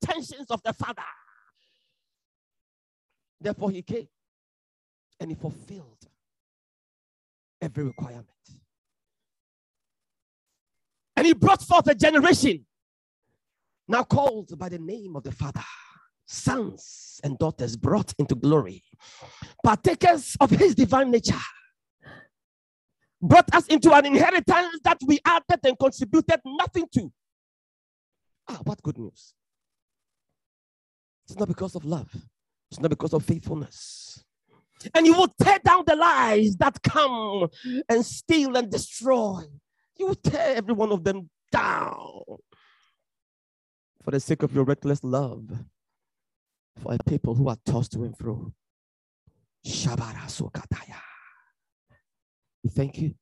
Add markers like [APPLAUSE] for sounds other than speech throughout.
intentions of the Father. Therefore, he came and he fulfilled every requirement. And he brought forth a generation now called by the name of the Father, sons and daughters brought into glory, partakers of his divine nature, brought us into an inheritance that we added and contributed nothing to. Ah, what good news! It's not because of love, it's not because of faithfulness. And you will tear down the lies that come and steal and destroy. You will tear every one of them down for the sake of your reckless love for a people who are tossed to and fro. Shabara sokadaya. We thank you.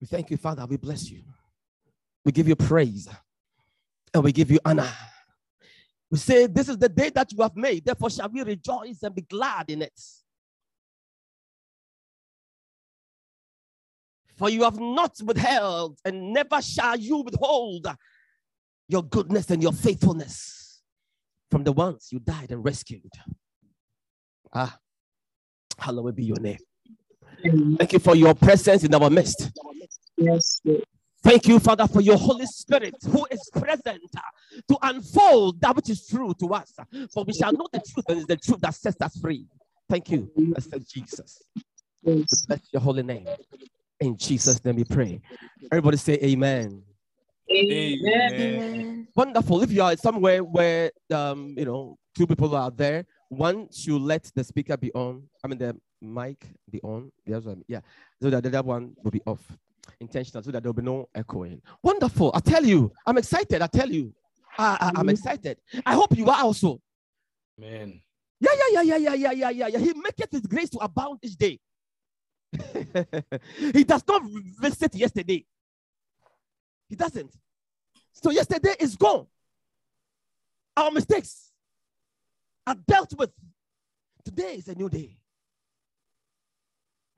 We thank you, Father. We bless you. We give you praise and we give you honor. We say, This is the day that you have made, therefore shall we rejoice and be glad in it. For you have not withheld, and never shall you withhold your goodness and your faithfulness from the ones you died and rescued. Ah, hallowed be your name. Thank you for your presence in our midst. Yes, Lord. Thank you, Father, for your Holy Spirit who is present uh, to unfold that which is true to us. For we shall know the truth, and it's the truth that sets us free. Thank you, blessed Jesus. Yes. bless your holy name. In Jesus' name we pray. Everybody say amen. Amen. Wonderful. If you are somewhere where um, you know, two people are there, one should let the speaker be on. I mean the mic be on. The other one, yeah. So that the other one will be off intentional so that there'll be no echoing. Wonderful. I tell you, I'm excited. I tell you, I, I, am excited. I hope you are also. Man. Yeah, yeah, yeah, yeah, yeah, yeah, yeah, yeah. He maketh his grace to abound each day. [LAUGHS] he does not visit yesterday. He doesn't. So yesterday is gone. Our mistakes are dealt with. Today is a new day.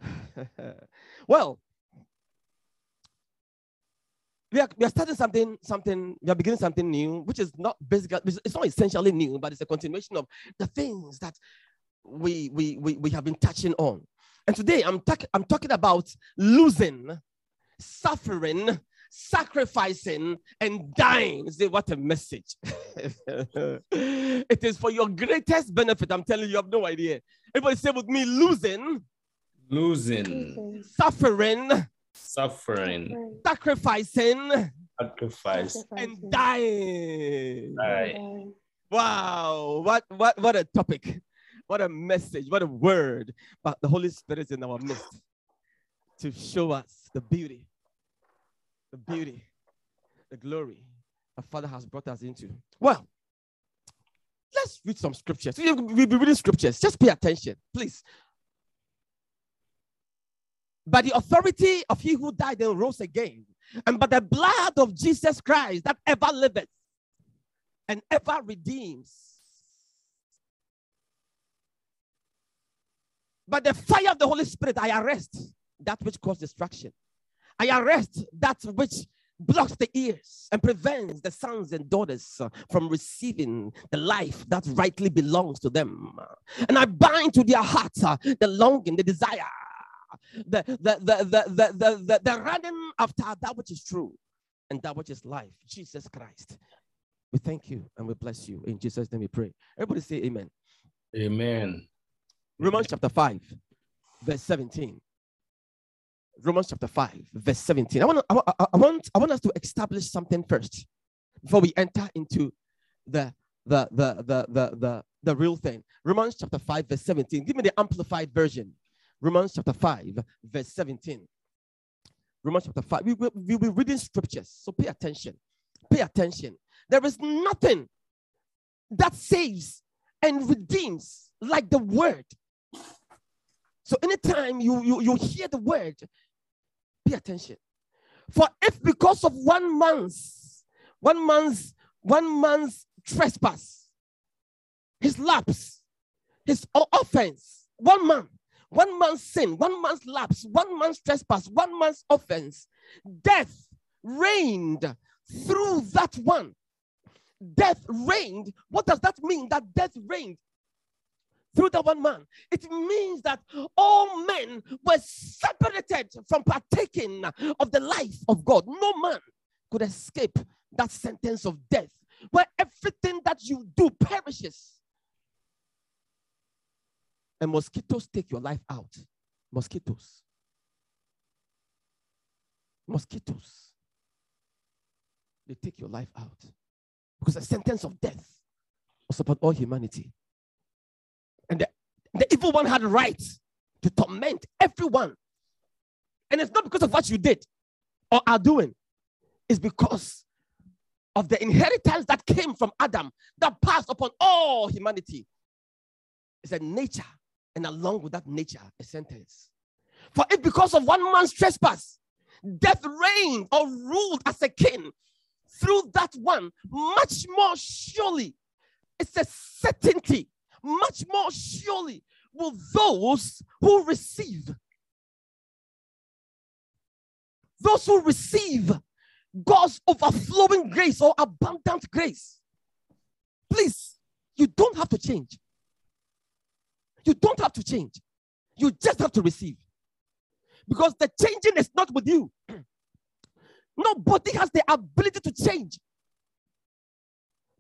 [LAUGHS] well, we are, we are starting something, something, we are beginning something new, which is not basically, it's it's not essentially new, but it's a continuation of the things that we we we, we have been touching on. And today I'm talking I'm talking about losing, suffering, sacrificing, and dying. Say what a message. [LAUGHS] it is for your greatest benefit. I'm telling you, you have no idea. Everybody say with me, losing, Losing, suffering, suffering, sacrificing, sacrifice, and dying. die. Wow, what what what a topic. What a message, what a word. But the Holy Spirit is in our midst to show us the beauty, the beauty, the glory our Father has brought us into. Well, let's read some scriptures. We- We'll be reading scriptures. Just pay attention, please. By the authority of he who died and rose again, and by the blood of Jesus Christ that ever liveth and ever redeems. By the fire of the Holy Spirit, I arrest that which causes destruction. I arrest that which blocks the ears and prevents the sons and daughters from receiving the life that rightly belongs to them. And I bind to their hearts the longing, the desire, the, the, the, the, the, the, the, running after that which is true and that which is life, Jesus Christ. We thank you and we bless you. In Jesus' name we pray. Everybody say amen. Amen. Romans chapter 5, verse 17. Romans chapter 5, verse 17. I want, I, want, I, want, I want us to establish something first before we enter into the, the, the, the, the, the, the real thing. Romans chapter 5, verse 17. Give me the amplified version. Romans chapter 5, verse 17. Romans chapter 5. We will we will be reading scriptures, so pay attention. Pay attention. There is nothing that saves and redeems like the word. So anytime you, you, you hear the word, pay attention. For if because of one man's, one man's, one man's trespass, his lapse, his offense, one man, one man's sin, one man's lapse, one man's trespass, one man's offense, death reigned through that one. death reigned, what does that mean? That death reigned through that one man. It means that all men were separated from partaking of the life of God. No man could escape that sentence of death where everything that you do perishes. And mosquitoes take your life out. Mosquitoes. Mosquitoes. They take your life out. Because a sentence of death was upon all humanity. And the, the evil one had right to torment everyone. And it's not because of what you did or are doing, it's because of the inheritance that came from Adam that passed upon all humanity. It's a nature, and along with that nature, a sentence. For if because of one man's trespass, death reigned or ruled as a king through that one, much more surely, it's a certainty, much more surely will those who receive, those who receive God's overflowing grace or abundant grace. Please, you don't have to change. You don't have to change. You just have to receive. Because the changing is not with you. [CLEARS THROAT] Nobody has the ability to change.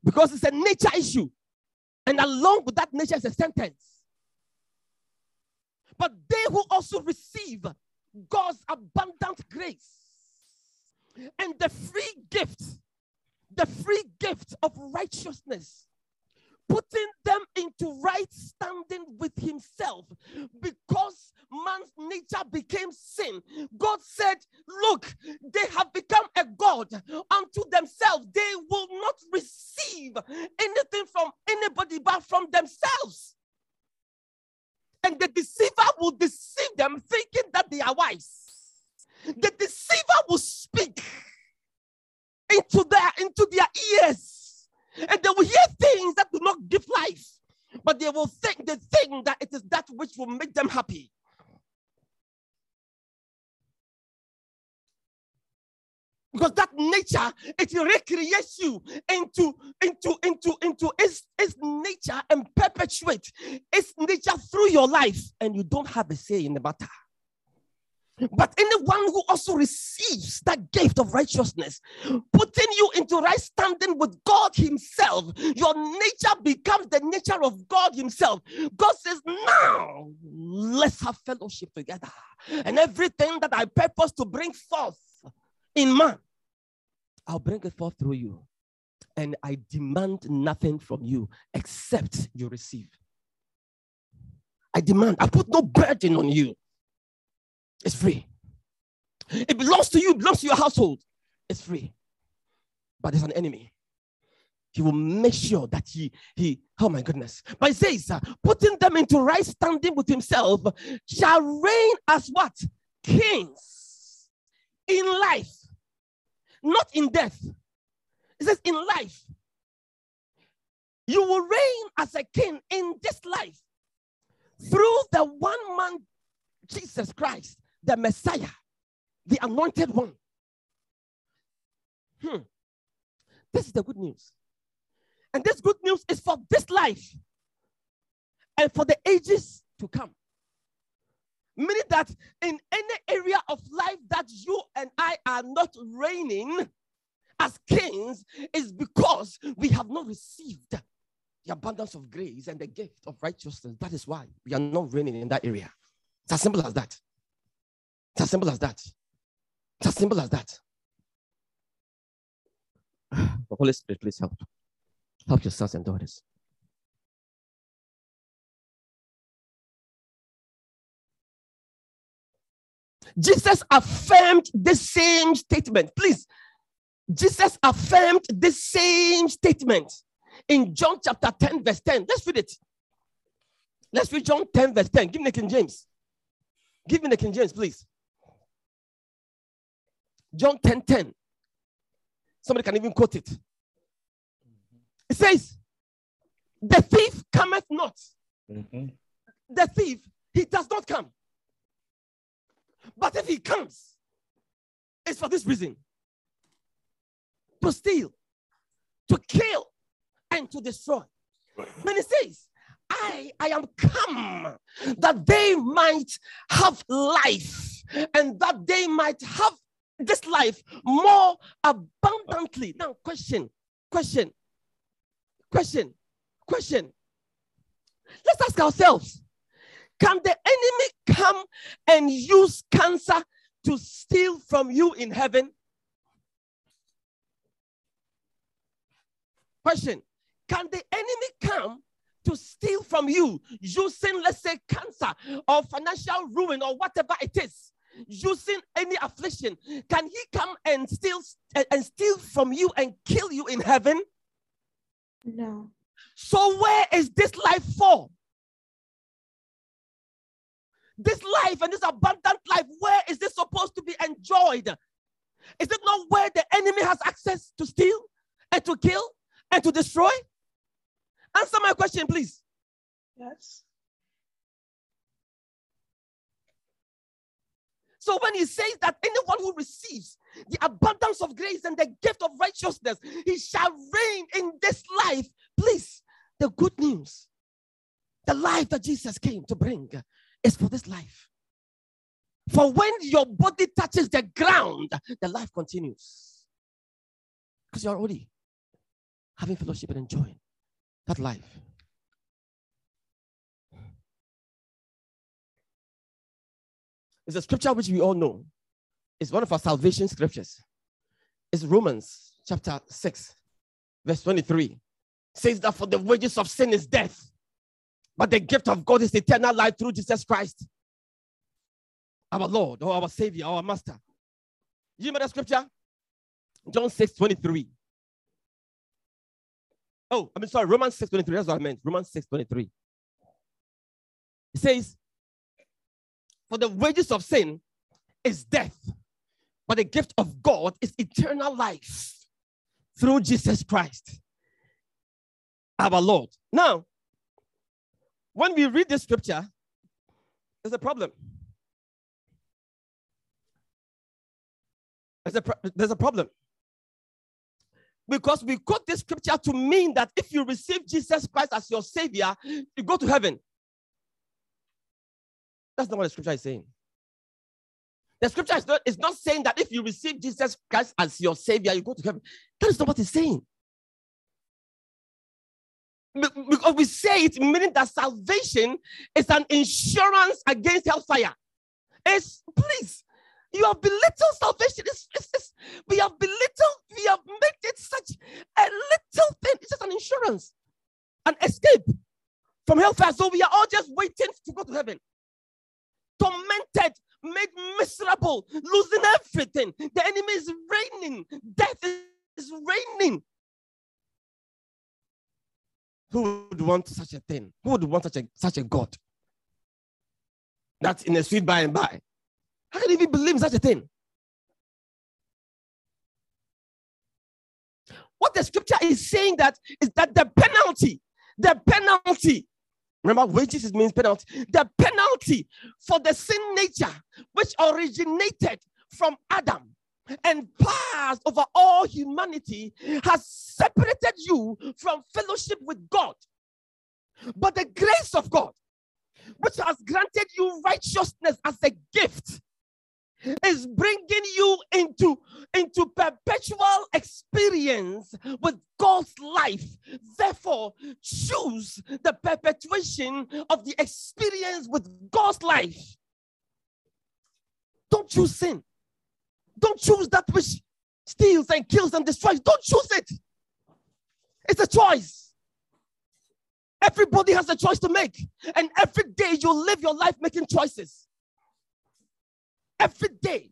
Because it's a nature issue. And along with that nature is a sentence. But they who also receive God's abundant grace and the free gift, the free gift of righteousness, putting them into right standing with Himself because man's nature became sin. God said, Look, they have become a God unto themselves. They will not receive anything from anybody but from themselves. And the deceiver will deceive them thinking that they are wise the deceiver will speak into their into their ears and they will hear things that do not give life but they will think they think that it is that which will make them happy. Because that nature it recreates you into into into into its, its nature and perpetuate its nature through your life. And you don't have a say in the matter but anyone who also receives that gift of righteousness, putting you into right standing with God Himself, your nature becomes the nature of God Himself. God says, Now let's have fellowship together. And everything that I purpose to bring forth in man, I'll bring it forth through you. And I demand nothing from you except you receive. I demand, I put no burden on you. It's free. It belongs to you, it belongs to your household. It's free. But there's an enemy. He will make sure that he, he, oh my goodness. But he says, uh, putting them into right standing with himself shall reign as what? Kings in life, not in death. It says in life. You will reign as a king in this life through the one man, Jesus Christ, the Messiah, the anointed one. Hmm. This is the good news. And this good news is for this life and for the ages to come. Meaning that in any area of life that you and I are not reigning as kings is because we have not received the abundance of grace and the gift of righteousness. That is why we are not reigning in that area. It's as simple as that. It's as simple as that. It's as simple as that. The [SIGHS] Holy Spirit, please help. Help your sons and daughters. Jesus affirmed the same statement. Please, Jesus affirmed the same statement in John chapter 10, verse 10. Let's read it. Let's read John 10, verse 10. Give me the King James. Give me the King James, please. John 10 10. Somebody can even quote it. It says, The thief cometh not. Mm-hmm. The thief, he does not come. But if he comes, it's for this reason to steal, to kill, and to destroy. When he says, I, I am come that they might have life and that they might have this life more abundantly. Now, question, question, question, question. Let's ask ourselves can the enemy come and use cancer to steal from you in heaven? Question Can the enemy come to steal from you using, let's say, cancer or financial ruin or whatever it is? Using any affliction, can he come and steal and steal from you and kill you in heaven? No. So where is this life for? This life and this abundant life, where is this supposed to be enjoyed? Is it not where the enemy has access to steal and to kill and to destroy? Answer my question, please. Yes. So when he says that anyone who receives the abundance of grace and the gift of righteousness, he shall reign in this life. Please, the good news, the life that Jesus came to bring is for this life. For when your body touches the ground, the life continues. Because you're already having fellowship and enjoying that life. It's a scripture which we all know. It's one of our salvation scriptures. It's Romans chapter 6, verse 23. Says that for the wages of sin is death, but the gift of God is eternal life through Jesus Christ, our Lord or our Savior, our Master. You remember that scripture? John 6 23. Oh, I mean, sorry, Romans 6 23. That's what I meant. Romans 6 23. It says, For the wages of sin is death, but the gift of God is eternal life through Jesus Christ, our Lord. Now, when we read this scripture, there's a problem. There's a, pro- there's a problem. Because we quote this scripture to mean that if you receive Jesus Christ as your Savior, you go to heaven. That's not what the scripture is saying. The scripture is not, is not saying that if you receive Jesus Christ as your Savior, you go to heaven. That is not what it's saying. Because we say it, meaning that salvation is an insurance against hellfire. It's please, you have belittled salvation. It's, it's, it's- we have belittled, we have made it such a little thing. It's just an insurance, an escape from hellfire. So we are all just waiting to go to heaven. Tormented, made miserable, losing everything. The enemy is reigning, death is reigning. Who would want such a thing? Who would want such a such a God? That's in a sweet by and by. How can you even believe such a thing? What the scripture is saying that is that the penalty, the penalty, remember wages means penalty, the penalty for the sin nature which originated from Adam and passed over all humanity has separated you from fellowship with God. But the grace of God, which has granted you righteousness as a gift, is bringing you into, into perpetual experience with God's life. Therefore, choose the perpetuation of the experience with God's life. Don't choose sin. Don't choose that which steals and kills and destroys. Don't choose it. It's a choice. Everybody has a choice to make. And every day you live your life making choices. Every day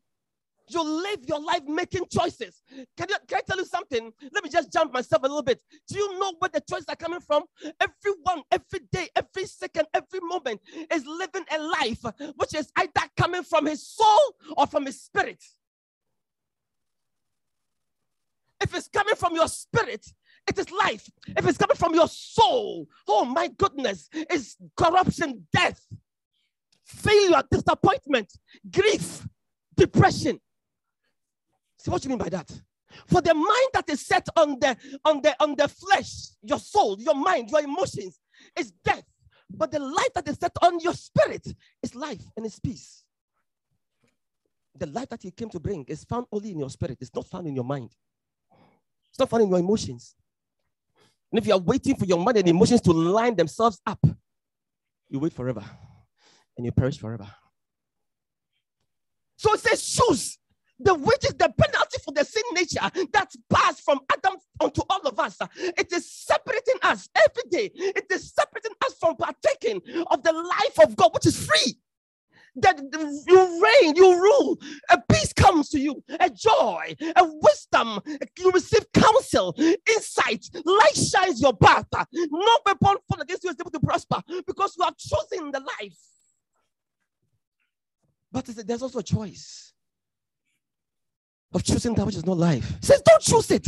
you live your life making choices. Can, you, can I tell you something? Let me just jump myself a little bit. Do you know where the choices are coming from? Everyone, every day, every second, every moment is living a life which is either coming from his soul or from his spirit. If it's coming from your spirit, it is life. If it's coming from your soul, oh my goodness, it's corruption, death, failure, disappointment, grief, depression. See what you mean by that? For the mind that is set on the on the on the flesh, your soul, your mind, your emotions is death. But the life that is set on your spirit is life and is peace. The life that he came to bring is found only in your spirit, it's not found in your mind. It's not found in your emotions. And if you are waiting for your mind and emotions to line themselves up, you wait forever and you perish forever. So it says, choose the which is the penalty for the sin nature that's passed from Adam onto all of us. It is separating us every day. It is separating us from partaking of the life of God, which is free. That you reign, you rule, a peace comes to you, a joy, a wisdom. You receive counsel, insight, light shines your path. No weapon formed against you is able to prosper because you have chosen the life. But there's also a choice of choosing that which is not life. He says, don't choose it.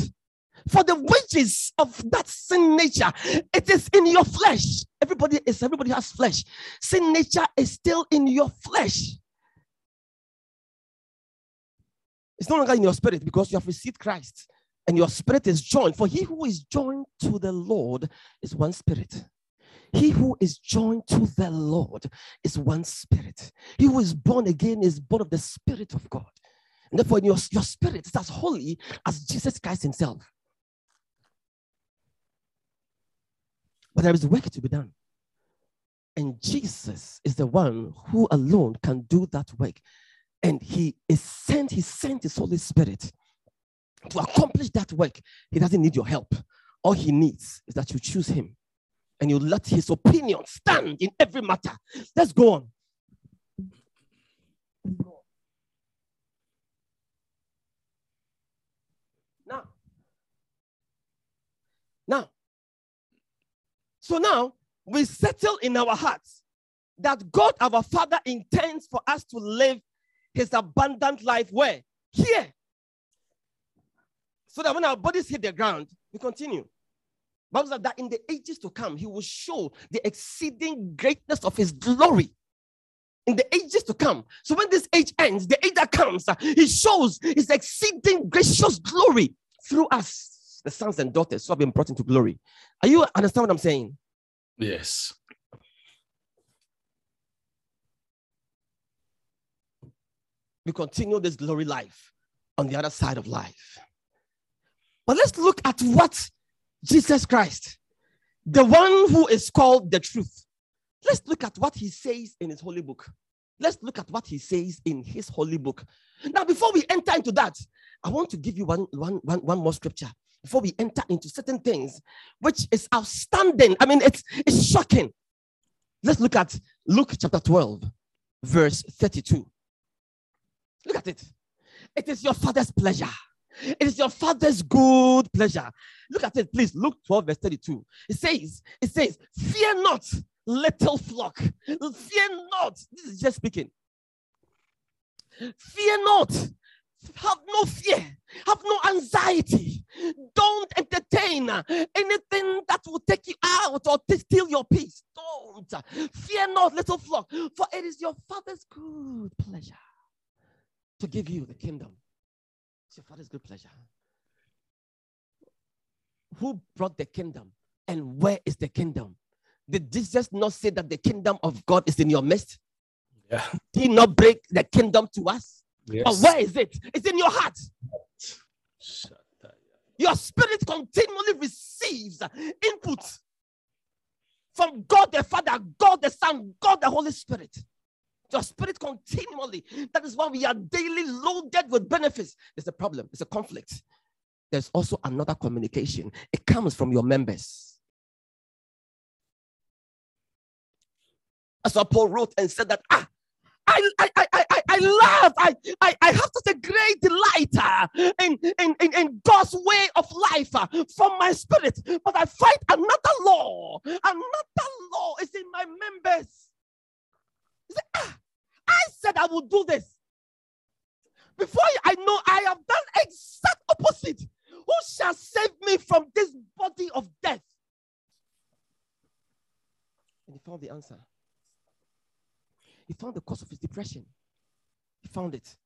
For the wages of that sin nature, it is in your flesh. Everybody is everybody has flesh. Sin nature is still in your flesh. It's no longer in your spirit because you have received Christ and your spirit is joined. For he who is joined to the Lord is one spirit. He who is joined to the Lord is one spirit. He who is born again is born of the Spirit of God. And therefore, your, your spirit is as holy as Jesus Christ Himself. But there is work to be done. And Jesus is the one who alone can do that work. And He is sent, He sent His Holy Spirit to accomplish that work. He doesn't need your help. All He needs is that you choose Him and you let His opinion stand in every matter. Let's go on. Now, now, so now we settle in our hearts that God, our Father, intends for us to live his abundant life where? Here. So that when our bodies hit the ground, we continue. Bible says that in the ages to come, he will show the exceeding greatness of his glory in the ages to come. So when this age ends, the age that comes, uh, he shows his exceeding gracious glory through us the sons and daughters who have been brought into glory. Are you understand what I'm saying? Yes. We continue this glory life on the other side of life. But let's look at what Jesus Christ, the one who is called the truth, let's look at what he says in his holy book. Let's look at what he says in his holy book. Now, before we enter into that, I want to give you one, one, one, one more scripture before we enter into certain things, which is outstanding. I mean, it's, it's shocking. Let's look at Luke chapter 12, verse 32. Look at it. It is your father's pleasure. It is your father's good pleasure. Look at it, please. Luke 12, verse 32. It says, it says, fear not, little flock. Fear not. This is just speaking. Fear not, have no fear. Have no anxiety. Don't entertain anything that will take you out or steal your peace. Don't. Fear not, little flock, for it is your Father's good pleasure to give you the kingdom. It's your Father's good pleasure. Who brought the kingdom and where is the kingdom? Did Jesus not say that the kingdom of God is in your midst? Yeah. Did he not break the kingdom to us? Yes. But where is it? It's in your heart. Your spirit continually receives input from God the Father, God the Son, God the Holy Spirit. Your spirit continually. That is why we are daily loaded with benefits. There's a problem, there's a conflict. There's also another communication. It comes from your members. As Paul wrote and said that, ah, I, I, I, I, I love, I, I, I have such a great delight uh, in, in, in, in God's way of life uh, from my spirit. But I fight another law. Another law is in my members. Ah, I said I will do this. Before I know, I have done exact opposite. Who shall save me from this body of death? And he found the answer. He found the cause of his depression. He found it.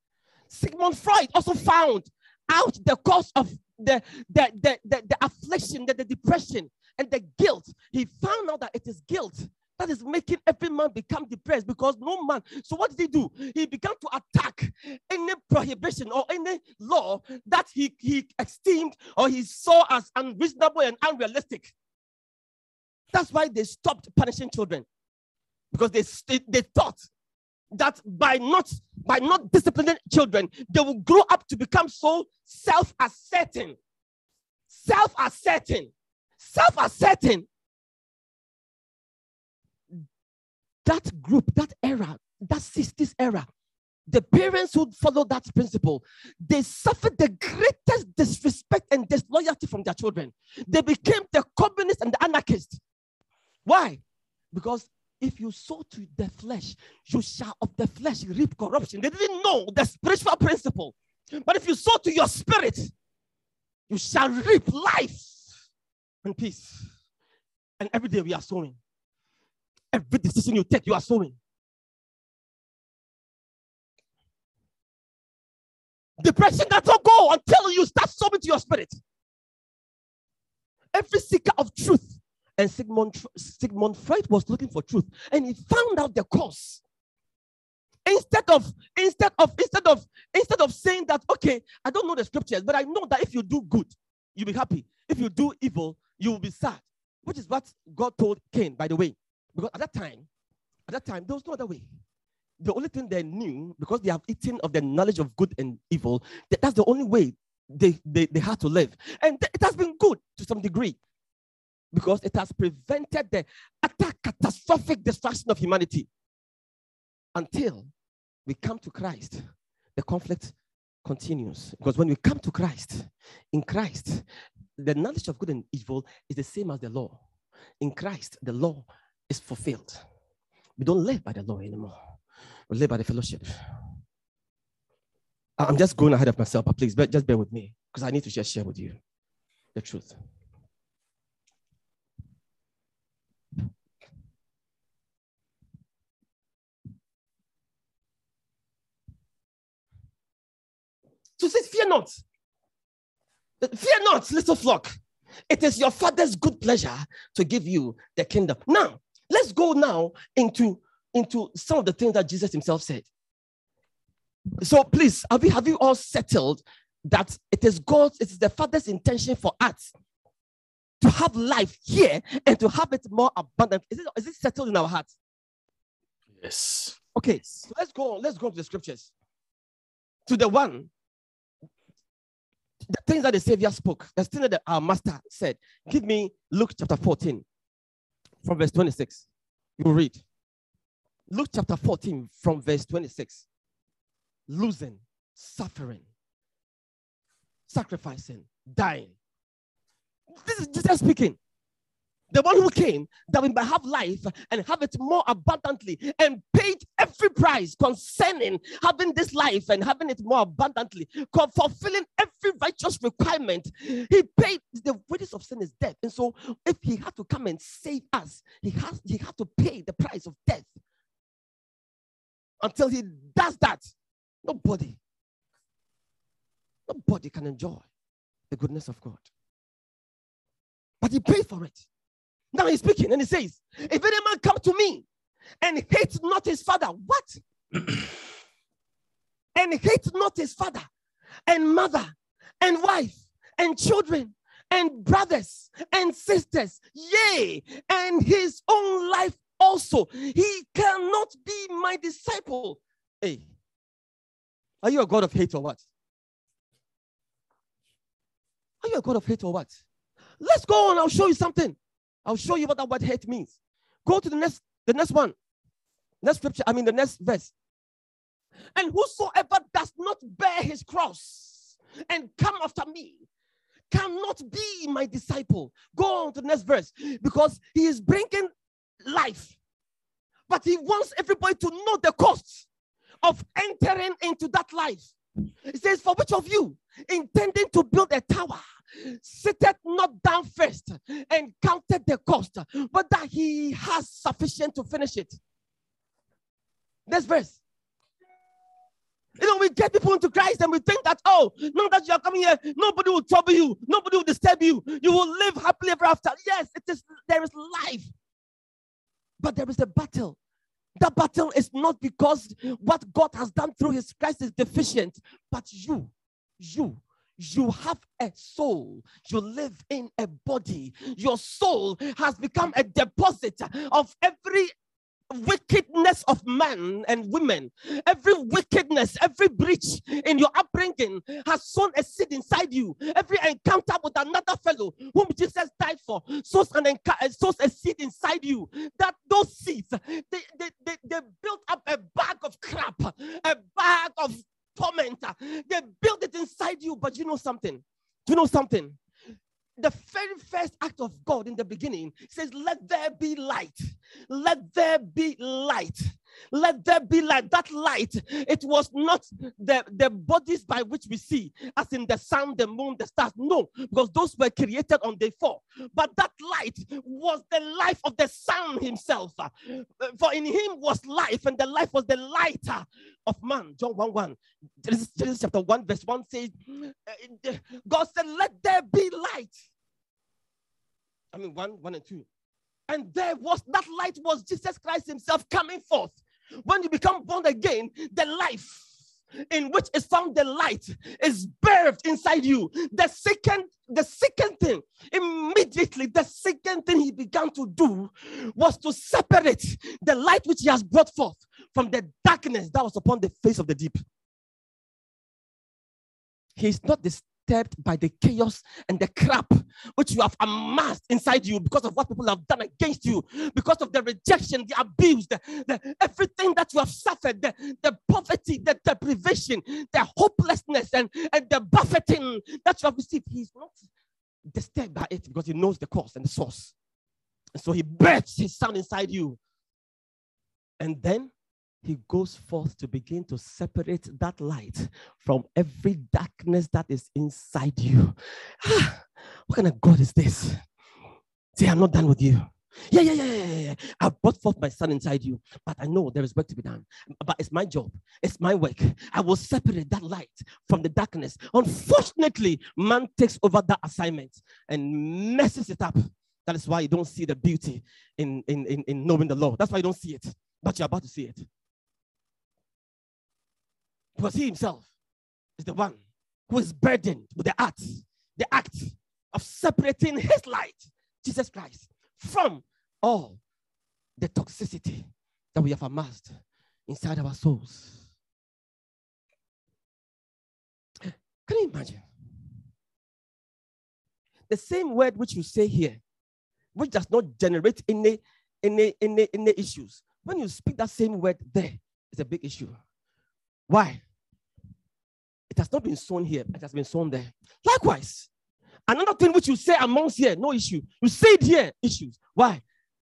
Sigmund Freud also found out the cause of the, the, the, the, the affliction, the, the depression, and the guilt. He found out that it is guilt that is making every man become depressed because no man. So what did he do? He began to attack any prohibition or any law that he, he esteemed or he saw as unreasonable and unrealistic. That's why they stopped punishing children because they, they, they thought that by not by not disciplining children, they will grow up to become so self-asserting, self-asserting, self-asserting. That group, that era, that 60s era, the parents who followed that principle, they suffered the greatest disrespect and disloyalty from their children. They became the communists and the anarchists. Why? Because if you sow to the flesh, you shall of the flesh reap corruption. They didn't know the spiritual principle. But if you sow to your spirit, you shall reap life and peace. And every day we are sowing. Every decision you take, you are sowing. Depression doesn't go until you start sowing to your spirit. Every seeker of truth and Sigmund, Sigmund Freud was looking for truth and he found out the cause. Instead of instead of instead of instead of saying that okay, I don't know the scriptures, but I know that if you do good, you'll be happy. If you do evil, you will be sad. Which is what God told Cain, by the way. Because at that time, at that time, there was no other way. The only thing they knew, because they have eaten of the knowledge of good and evil, that that's the only way they, they, they had to live. And th- it has been good to some degree because it has prevented the utter catastrophic destruction of humanity. Until we come to Christ, the conflict continues. Because when we come to Christ, in Christ, the knowledge of good and evil is the same as the law. In Christ, the law is fulfilled. We don't live by the law anymore, we live by the fellowship. I'm just going ahead of myself, but please just bear with me because I need to just share with you the truth. So says, Fear not. Fear not, little flock. It is your father's good pleasure to give you the kingdom. Now, let's go now into, into some of the things that Jesus himself said. So please, have you have you all settled that it is God's, it is the Father's intention for us to have life here and to have it more abundant? Is it, is it settled in our hearts? Yes. Okay, so let's go on. Let's go to the scriptures. To the one the things that the Savior spoke, the things that our Master said. Give me Luke chapter 14 from verse 26. You read. Luke chapter 14 from verse 26. Losing, suffering, sacrificing, dying. This is Jesus speaking the one who came that we might have life and have it more abundantly and paid every price concerning having this life and having it more abundantly, fulfilling every righteous requirement. He paid the wages of sin is death. And so if he had to come and save us, he has he had to pay the price of death. Until he does that, nobody, nobody can enjoy the goodness of God. But he paid for it. Now he's speaking and he says, If any man come to me and hate not his father, what? [CLEARS THROAT] and hate not his father and mother and wife and children and brothers and sisters, yea, and his own life also, he cannot be my disciple. Hey, are you a God of hate or what? Are you a God of hate or what? Let's go on, I'll show you something. I'll show you what that word hate means. Go to the next, the next one. Next scripture, I mean the next verse. And whosoever does not bear his cross and come after me cannot be my disciple. Go on to the next verse because he is bringing life, but he wants everybody to know the cost of entering into that life. It says, For which of you intending to build a tower sitteth not down first and counted the cost, but that he has sufficient to finish it. This verse. You know, we get people into Christ and we think that, oh, now that you are coming here, nobody will trouble you, nobody will disturb you. You will live happily ever after. Yes, it is there is life. But there is a battle. That battle is not because what God has done through his Christ is deficient, but you, you, you have a soul. You live in a body. Your soul has become a deposit of every wickedness of men and women, every wickedness, every breach in your upbringing has sown a seed inside you. Every encounter with another fellow whom Jesus died for sows an enc- sows a seed inside you. That those seeds they, they, they, they built up a bag of crap, a bag of torment. They built it inside you. But you know something? You know something? the very first act of God in the beginning says, Let there be light. Let there be light. Let there be light. That light, it was not the, the bodies by which we see, as in the sun, the moon, the stars. No, because those were created on day four. But that light was the life of the Son himself. For in him was life, and the life was the light of man. John 1 1. Genesis, chapter 1, verse 1 says, uh, God said, Let there be light. I mean, 1, 1 and 2. And there was that light was Jesus Christ Himself coming forth. When you become born again, the life in which is found the light is birthed inside you. The second, the second thing, immediately, the second thing he began to do was to separate the light which he has brought forth from the darkness that was upon the face of the deep. He's not this disturbed by the chaos and the crap which you have amassed inside you because of what people have done against you, because of the rejection, the abuse, the, the everything that you have suffered, the, the poverty, the deprivation, the hopelessness, and, and the buffeting that you have received. He's not disturbed by it because he knows the cause and the source. And so he births his son inside you. And then he goes forth to begin to separate that light from every darkness that is inside you. Ah, what kind of God is this? Say, I'm not done with you. Yeah, yeah, yeah, yeah, yeah. I brought forth my son inside you, but I know there is work to be done. But it's my job, it's my work. I will separate that light from the darkness. Unfortunately, man takes over that assignment and messes it up. That is why you don't see the beauty in, in, in, in knowing the law. That's why you don't see it, but you're about to see it. Because he himself is the one who is burdened with the act, the act of separating his light, Jesus Christ, from all the toxicity that we have amassed inside our souls. Can you imagine? The same word which you say here, which does not generate any, any, any, any issues. When you speak that same word there, it's a big issue. Why? It has not been sown here, it has been sown there. Likewise, another thing which you say amongst here, no issue. You say it here, issues. Why?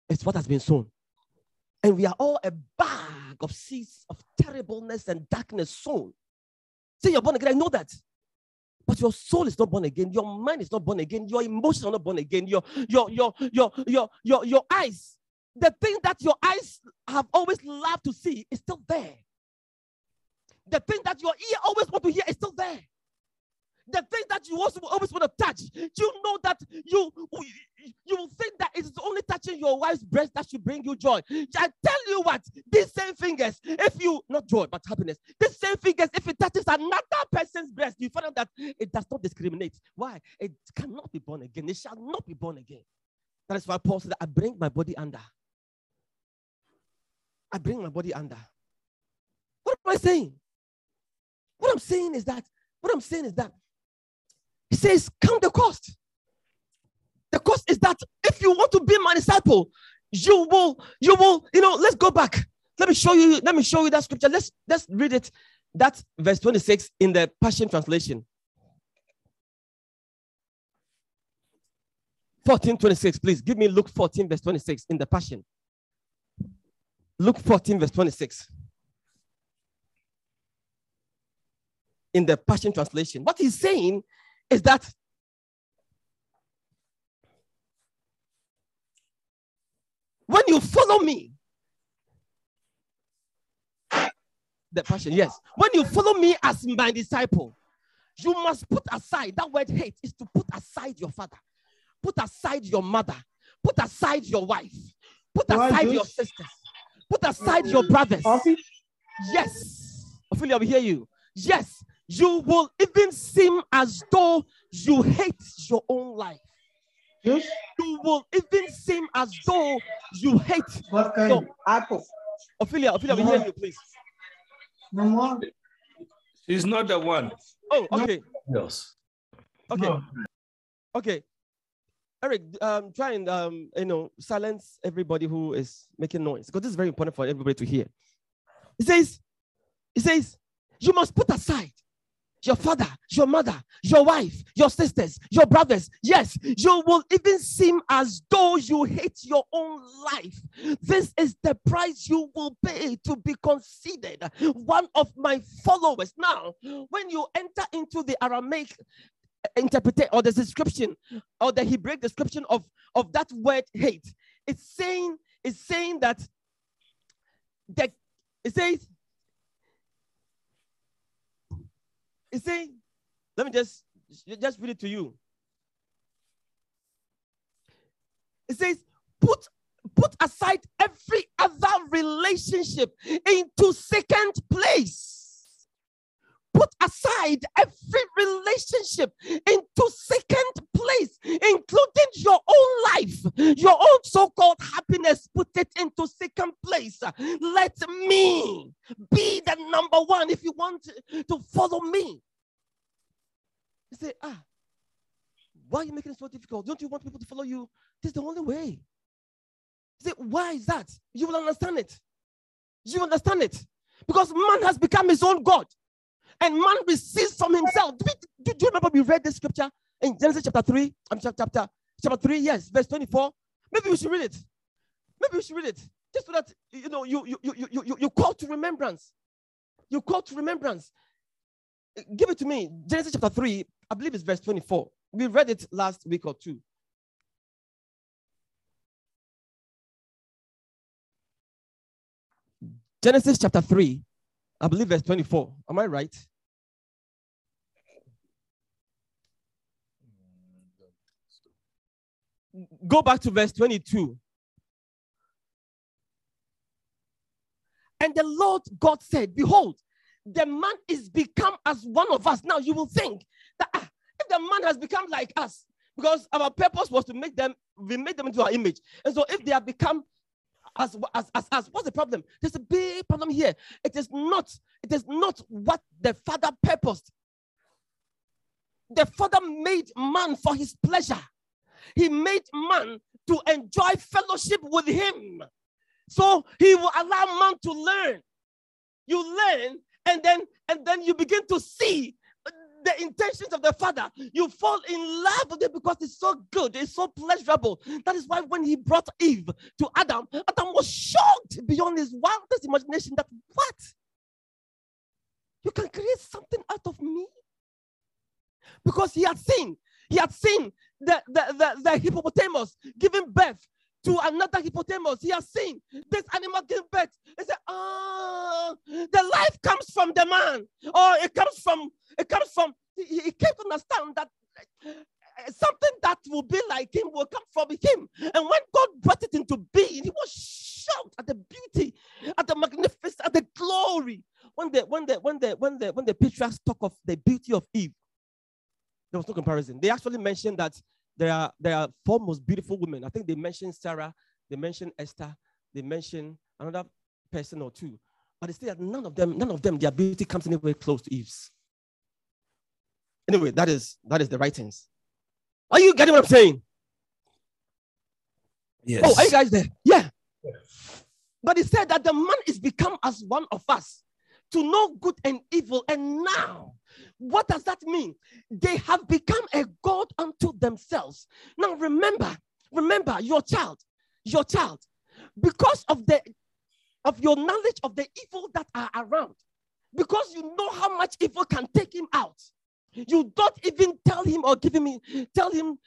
It's what has been sown. And we are all a bag of seeds of terribleness and darkness sown. Say you're born again, I know that. But your soul is not born again, your mind is not born again, your emotions are not born again, your your your your your your, your eyes. The thing that your eyes have always loved to see is still there. The thing that your ear always want to hear is still there. The thing that you also always want to touch, you know that you you will think that it's only touching your wife's breast that should bring you joy. I tell you what, these same fingers, if you not joy but happiness, these same fingers, if it touches another person's breast, you find out that it does not discriminate. Why? It cannot be born again. It shall not be born again. That is why Paul said, I bring my body under. I bring my body under. What am I saying? What I'm saying is that, what I'm saying is that he says, count the cost. The cost is that if you want to be my disciple, you will, you will, you know, let's go back. Let me show you, let me show you that scripture. Let's let's read it. That's verse 26 in the Passion Translation. 14, 26, please. Give me Luke 14, verse 26 in the Passion. Luke 14, verse 26. In the Passion Translation. What he's saying is that when you follow me, the passion. Yes. When you follow me as my disciple, you must put aside that word hate is to put aside your father, put aside your mother, put aside your wife, put aside your sisters, put aside your brothers. Coffee? Yes. Ophelia, we hear you. Yes. You will even seem as though you hate your own life. Juice? You will even seem as though you hate. What kind? No. Apple. Ophelia, Ophelia, we hear you, please. No more? He's not the one. Oh, okay. Yes. Okay. No. Okay. Eric, um, try and um, you know, silence everybody who is making noise because this is very important for everybody to hear. He says, he says, you must put aside your father, your mother, your wife, your sisters, your brothers. Yes, you will even seem as though you hate your own life. This is the price you will pay to be considered one of my followers. Now, when you enter into the Aramaic interpretation or the description or the Hebrew description of, of that word hate, it's saying, it's saying that the, it says, it's saying, let me just just read it to you. It says, put put aside every other relationship into second place. Put aside every relationship into second place, including your own life, your own so called happiness. Put it into second place. Let me be the number one if you want to follow me. You say, ah, why are you making it so difficult? Don't you want people to follow you? This is the only way. You say, why is that? You will understand it. You understand it. Because man has become his own God. And man receives from himself. Do, we- do- do you remember we read this scripture in Genesis chapter 3? I'm chapter, chapter, chapter 3, yes, verse 24. Maybe we should read it. Maybe we should read it. Just so that you know you you you you you, call to remembrance. You call to remembrance. Give it to me. Genesis chapter 3, I believe it's verse 24. We read it last week or two. Genesis chapter 3, I believe verse 24. Am I right? Go back to verse 22. And the Lord God said, Behold, the man is become as one of us. Now you will think that ah, if the man has become like us, because our purpose was to make them, we made them into our image. And so if they have become as, as, as, as what's the problem? There's a big problem here. It is not, it is not what the father purposed. The father made man for his pleasure. He made man to enjoy fellowship with him. So he will allow man to learn. You learn, and then and then you begin to see the intentions of the father. You fall in love with it because it's so good, it's so pleasurable. That is why when he brought Eve to Adam, Adam was shocked beyond his wildest imagination that what? You can create something out of me? Because he had seen, he had seen the, the, the, the hippopotamus giving birth to another hippopotamus. He has seen this animal give birth. He said, ah, the life comes from the man, or it comes from, it comes from, he, he came to understand that uh, something that will be like him will come from him. And when God brought it into being, he was shocked at the beauty, at the magnificence, at the glory. When the when the when the when the when the patriarchs talk of the beauty of Eve, there was no comparison. They actually mentioned that there are there are four most beautiful women. I think they mentioned Sarah, they mentioned Esther, they mentioned another person or two. But they say that none of them, none of them, their beauty comes anywhere close to Eve's. Anyway, that is that is the writings. Are you getting what I'm saying? Yes. Oh, are you guys there? Yeah. But he said that the man is become as one of us to know good and evil. And now, what does that mean? They have become a God unto themselves. Now, remember, remember your child, your child, because of the of your knowledge of the evil that are around, because you know how much evil can take him out. You don't even tell him or give him tell him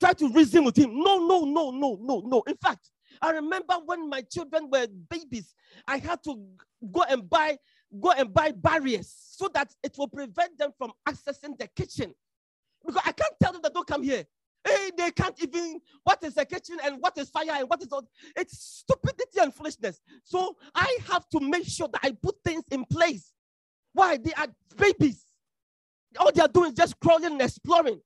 try to reason with him. No, no, no, no, no, no. In fact, I remember when my children were babies, I had to go and buy go and buy barriers so that it will prevent them from accessing the kitchen. Because I can't tell them that don't come here. Hey, they can't even what is the kitchen and what is fire and what is all. It's stupidity and foolishness. So I have to make sure that I put things in place. Why? They are babies. All they are doing is just crawling and exploring.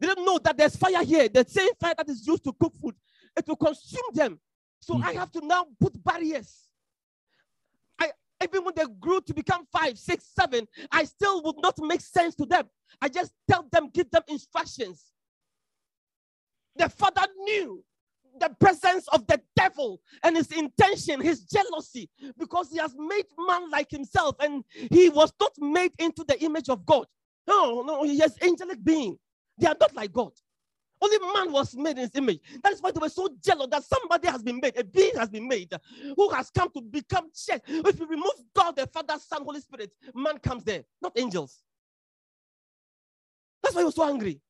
They don't know that there's fire here. The same fire that is used to cook food, it will consume them. So Mm. I have to now put barriers. Even when they grew to become five, six, seven, I still would not make sense to them. I just tell them, give them instructions. The father knew the presence of the devil and his intention, his jealousy, because he has made man like himself and he was not made into the image of God. No, no, he is angelic being. They are not like God. Only man was made in his image. That is why they were so jealous that somebody has been made, a being has been made, who has come to become church. If you remove God, the Father, Son, Holy Spirit, man comes there, not angels. That's why he was so angry.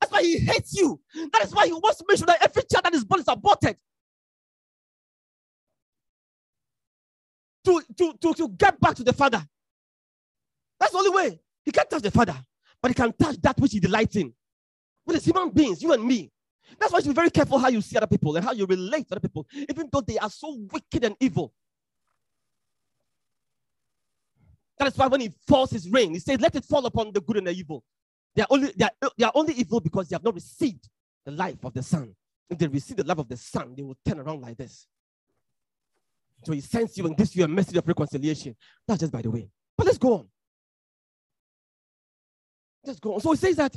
That's why he hates you. That is why he wants to make sure that every child that is born is aborted. To, to, to, to get back to the Father. That's the only way. He can't touch the Father, but he can touch that which he delights in. With human beings, you and me. That's why you should be very careful how you see other people and how you relate to other people, even though they are so wicked and evil. That is why when he falls his rain, he says, Let it fall upon the good and the evil. They are only they are, they are only evil because they have not received the life of the Son. If they receive the life of the Son, they will turn around like this. So he sends you and gives you a message of reconciliation. That's just by the way. But let's go on. Let's go on. So he says that,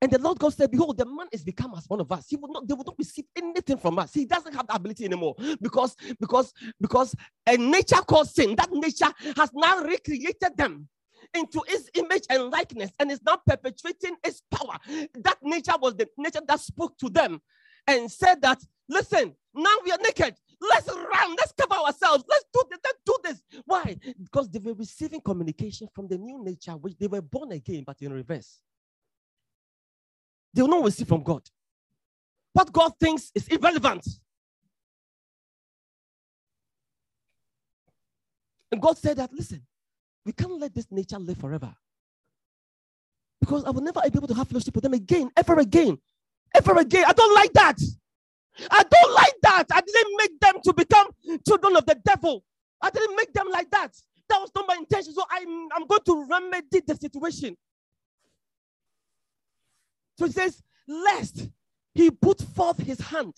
and the Lord God said, Behold, the man is become as one of us. He will not, they will not receive anything from us. He doesn't have the ability anymore because, because, because a nature called sin, that nature has now recreated them into his image and likeness and is now perpetuating its power. That nature was the nature that spoke to them and said that, listen, now we are naked. Let's run. Let's cover ourselves. Let's do this. Let's do this. Why? Because they were receiving communication from the new nature, which they were born again, but in reverse. They will not receive from God. What God thinks is irrelevant. And God said that, listen, we can't let this nature live forever. Because I will never be able to have fellowship with them again, ever again, ever again. I don't like that. I don't like that. I didn't make them to become children of the devil. I didn't make them like that. That was not my intention. So I'm, I'm going to remedy the situation. So he says, Lest he put forth his hand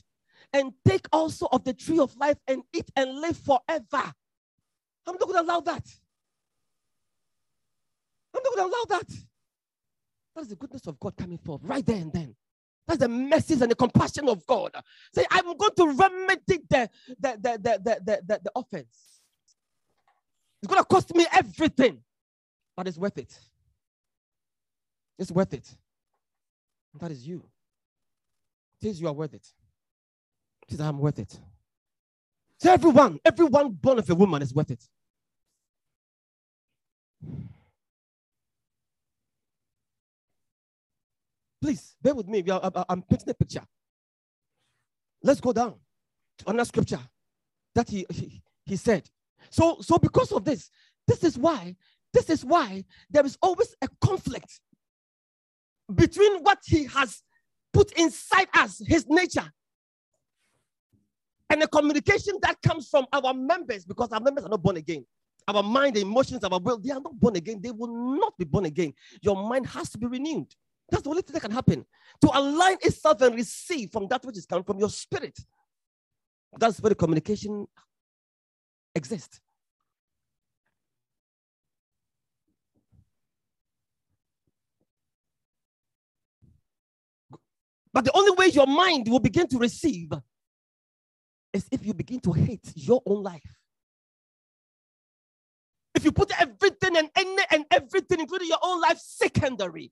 and take also of the tree of life and eat and live forever. I'm not going to allow that. I'm not going to allow that. That is the goodness of God coming forth right there and then. That's the mercy and the compassion of God. Say, I'm going to remedy the, the, the, the, the, the, the offense. It's going to cost me everything, but it's worth it. It's worth it. That is you. Says you are worth it. Says I'm worth it. So everyone, everyone born of a woman is worth it. Please bear with me. Are- I- I'm painting a picture. Let's go down to another scripture that he, he he said. So so because of this, this is why this is why there is always a conflict between what he has put inside us, his nature, and the communication that comes from our members, because our members are not born again. Our mind, the emotions, our will, they are not born again. They will not be born again. Your mind has to be renewed. That's the only thing that can happen to align itself and receive from that which is coming from your spirit. That's where the communication exists. But the only way your mind will begin to receive is if you begin to hate your own life. If you put everything and any and everything, including your own life, secondary.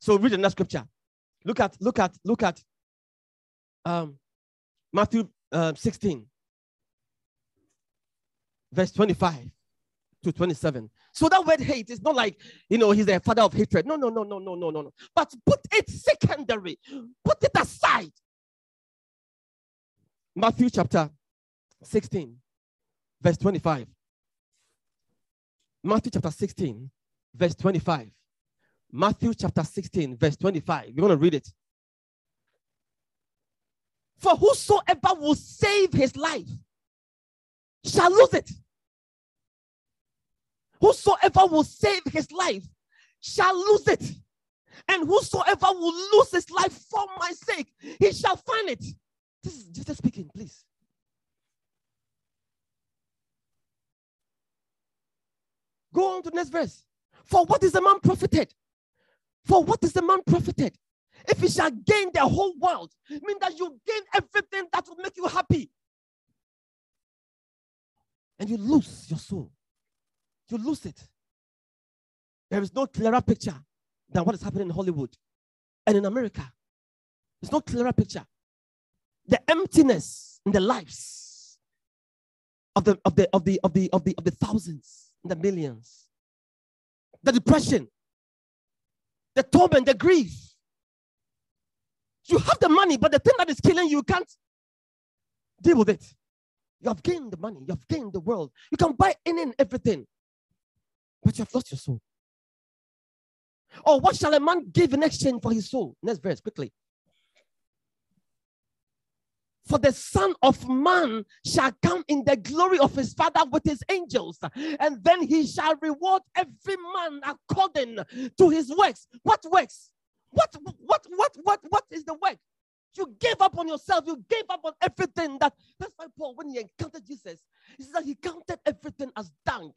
So read another scripture. Look at, look at, look at um, Matthew uh, 16, verse 25 to 27. So that word hate is not like, you know, he's the father of hatred. No, no, no, no, no, no, no, no. But put it secondary, put it aside. Matthew chapter 16, verse 25. Matthew chapter 16, verse 25. Matthew chapter 16, verse 25. You want to read it. For whosoever will save his life shall lose it. Whosoever will save his life shall lose it. And whosoever will lose his life for my sake, he shall find it. This is Jesus speaking, please. Go on to the next verse. For what is the man profited? For what is the man profited? If he shall gain the whole world, mean that you gain everything that will make you happy. And you lose your soul. You lose it. There is no clearer picture than what is happening in Hollywood and in America. There's no clearer picture. The emptiness in the lives of the of the of the of the of the of the thousands, the millions, the depression, the torment, the grief. You have the money, but the thing that is killing you, you can't deal with it. You have gained the money, you have gained the world, you can buy any and everything, but you have lost your soul. Or what shall a man give in exchange for his soul? Next verse, quickly. For the Son of Man shall come in the glory of his Father with his angels, and then he shall reward every man according to his works. What works? What what what what what is the work? You gave up on yourself. You gave up on everything. That that's why Paul, when he encountered Jesus, he said he counted everything as dung,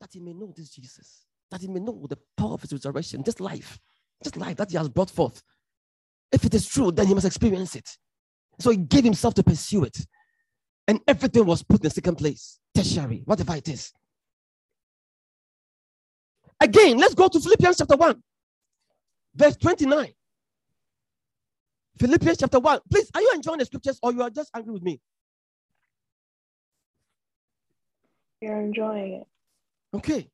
that he may know this Jesus that he may know the power of his resurrection, this life, this life that he has brought forth. If it is true, then he must experience it. So he gave himself to pursue it. And everything was put in second place, tertiary, whatever it is. Again, let's go to Philippians chapter 1, verse 29. Philippians chapter 1. Please, are you enjoying the scriptures or you are just angry with me? You're enjoying it. Okay.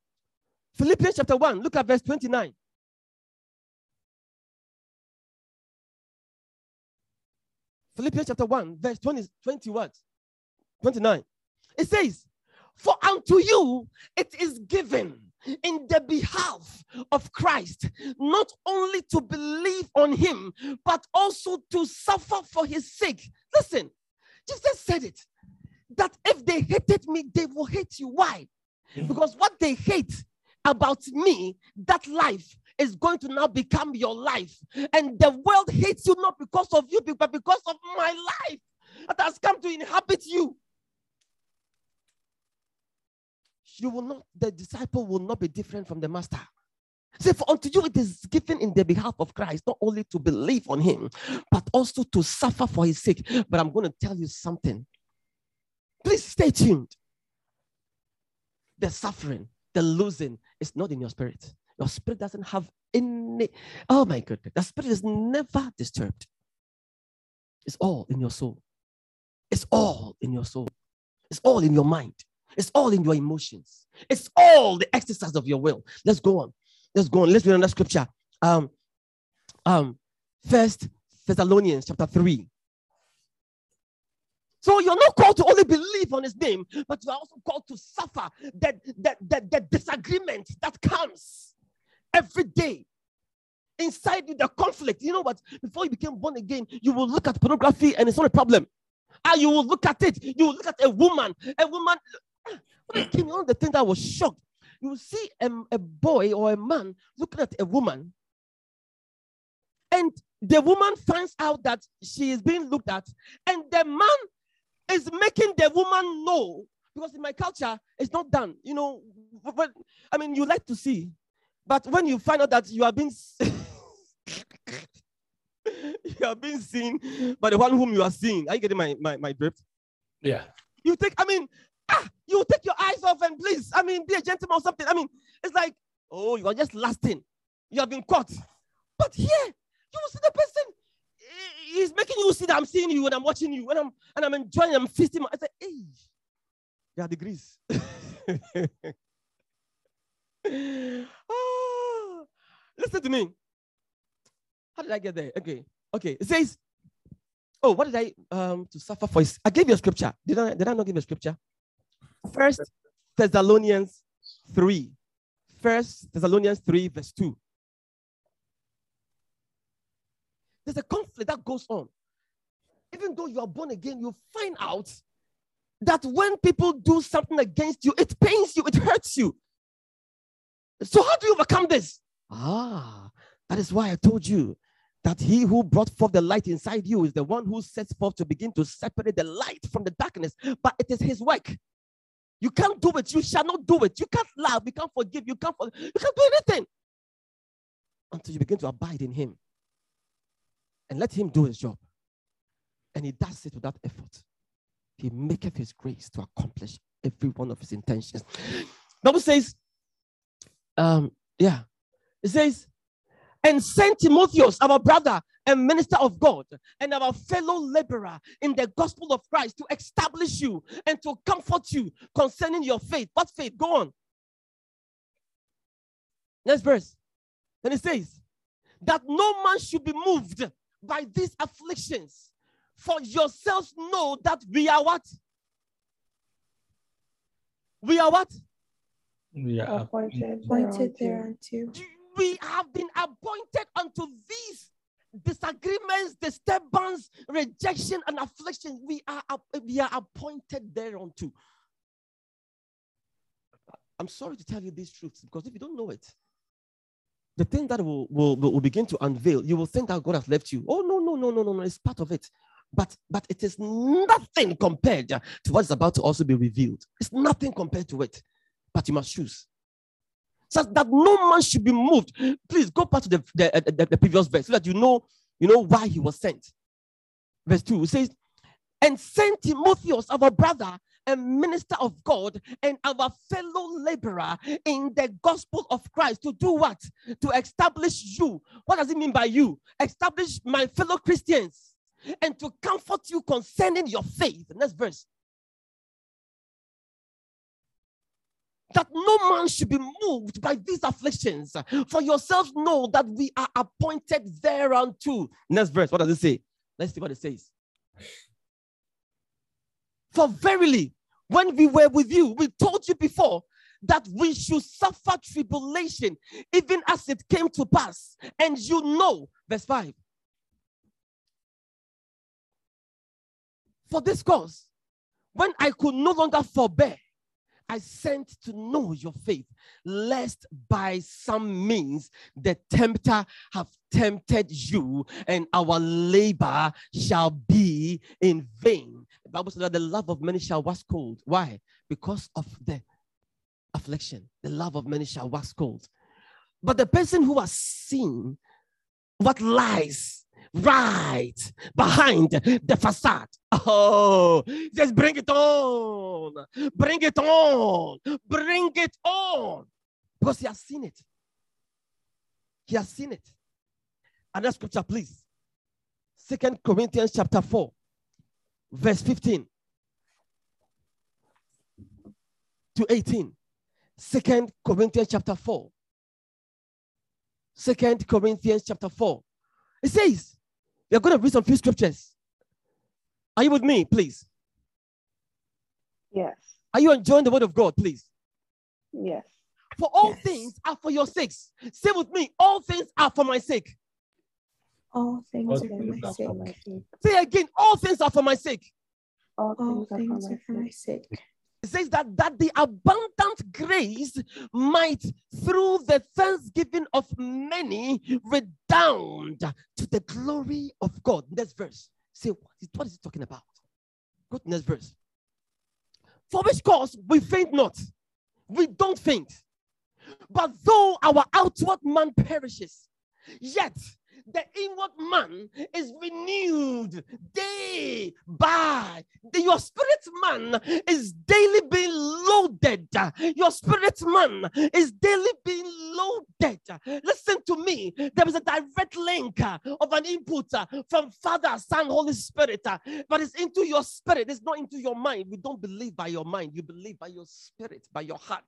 Philippians chapter 1, look at verse 29. Philippians chapter 1, verse 20, 20 what? 29. It says, For unto you it is given in the behalf of Christ, not only to believe on him, but also to suffer for his sake. Listen, Jesus said it that if they hated me, they will hate you. Why? Because what they hate about me, that life is going to now become your life. And the world hates you not because of you, but because of my life that has come to inhabit you. You will not, the disciple will not be different from the master. Say, for unto you it is given in the behalf of Christ, not only to believe on him, but also to suffer for his sake. But I'm going to tell you something. Please stay tuned. The suffering, the losing is not in your spirit. Your spirit doesn't have any, oh my goodness, the spirit is never disturbed. It's all in your soul. It's all in your soul. It's all in your mind. It's all in your emotions. It's all the exercise of your will. Let's go on. Let's go on. Let's read another scripture. Um, um, First Thessalonians chapter 3. So you're not called to only believe on his name, but you are also called to suffer the, the, the, the disagreement that comes every day inside you, the conflict. You know what? Before you became born again, you will look at pornography and it's not a problem. And you will look at it. You will look at a woman. A woman. [CLEARS THROAT] When I came on the thing that was shocked, you will see a, a boy or a man looking at a woman, and the woman finds out that she is being looked at, and the man is making the woman know because in my culture it's not done. You know, but I mean, you like to see, but when you find out that you are being [LAUGHS] you are being seen by the one whom you are seeing, are you getting my my, my drift? Yeah. You take, I mean, ah, you take your eyes off and please, I mean, be a gentleman or something. I mean, it's like, oh, you are just lasting. You have been caught. But here, you will see the person. He's making you see that I'm seeing you and I'm watching you and I'm and I'm enjoying, I'm feasting. I said, hey, there are degrees. oh, [LAUGHS] listen to me. How did I get there? Okay. Okay. It says, Oh, what did I um to suffer for? I gave you a scripture. Did I did I not give you a scripture? First Thessalonians 3. First Thessalonians 3, verse 2. There's a conflict that goes on. Even though you are born again, you find out that when people do something against you, it pains you, it hurts you. So, how do you overcome this? Ah, that is why I told you that he who brought forth the light inside you is the one who sets forth to begin to separate the light from the darkness. But it is his work. You can't do it. You shall not do it. You can't love. You can't forgive. You can't. You can't do anything until you begin to abide in Him and let Him do His job. And He does it without effort. He maketh His grace to accomplish every one of His intentions. [GASPS] Bible says, um, yeah, it says, and sent Timotheus, our brother and minister of God, and our fellow laborer in the gospel of Christ to establish you and to comfort you concerning your faith. What faith? Go on. Next verse. Then it says, that no man should be moved by these afflictions, for yourselves know that we are what? We are what? We are Appointed Pointed thereunto. thereunto. we have been appointed unto these disagreements, disturbance, rejection, and affliction. We are ap- we are appointed thereunto. I'm sorry to tell you these truths because if you don't know it, the thing that will, will, will begin to unveil, you will think that God has left you. Oh, no, no, no, no, no, no, it's part of it. But but it is nothing compared to what is about to also be revealed. It's nothing compared to it. But you must choose says that no man should be moved. Please go back to the, the, the, the previous verse so that you know, you know why he was sent. Verse 2 says, And sent Timotheus, our brother and minister of God, and our fellow laborer in the gospel of Christ to do what? To establish you. What does it mean by you? Establish my fellow Christians and to comfort you concerning your faith. Next verse. that no man should be moved by these afflictions. For yourselves know that we are appointed thereunto. Next verse, what does it say? Let's see what it says. For verily, when we were with you, we told you before that we should suffer tribulation, even as it came to pass. And you know, verse 5. For this cause, when I could no longer forbear, I sent to know your faith, lest by some means the tempter have tempted you, and our labor shall be in vain. Bible says that the love of many shall wax cold. Why? Because of the affliction. The love of many shall wax cold. But the person who has seen what lies right behind the facade. Oh, just bring it on, bring it on, bring it on. Because he has seen it. He has seen it. Another scripture, please. Second Corinthians chapter 4, verse 15 to 18. Second Corinthians chapter 4. Second Corinthians chapter 4. It says, we are going to read some few scriptures. Are you with me, please? Yes. Are you enjoying the word of God, please? Yes. For all Yes. things are for your sakes. Say with me, all things are for my sake. All things All are for my are sake. For my sake. Say again, all things are for my sake. All All things are for things my are for my sake. sake. It says that, that the abundant grace might, through the thanksgiving of many, redound to the glory of God. Next verse. Say, what is, what is he talking about? Go to next verse. For which cause we faint not, we don't faint. But though our outward man perishes, yet the inward man is renewed day by day. Your spirit man is daily being loaded. Your spirit man is daily being loaded. Listen to me. There is a direct link of an input from Father, Son, Holy Spirit, but it's into your spirit. It's not into your mind. We don't believe by your mind. You believe by your spirit, by your heart.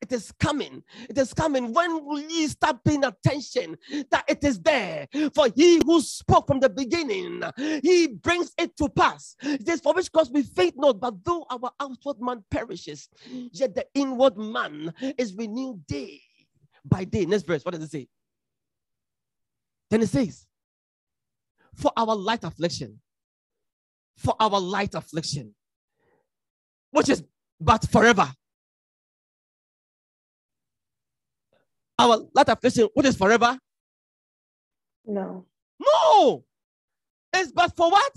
It is coming. It is coming. When will ye start paying attention that it is there? For he who spoke from the beginning, he brings it to pass. It is for which cause we faint not, but though our outward man perishes, yet the inward man is renewed day by day. Next verse, what does it say? Then it says, For our light affliction, for our light affliction, which is but forever. Our light affliction, which is forever? No. No! It's but for what?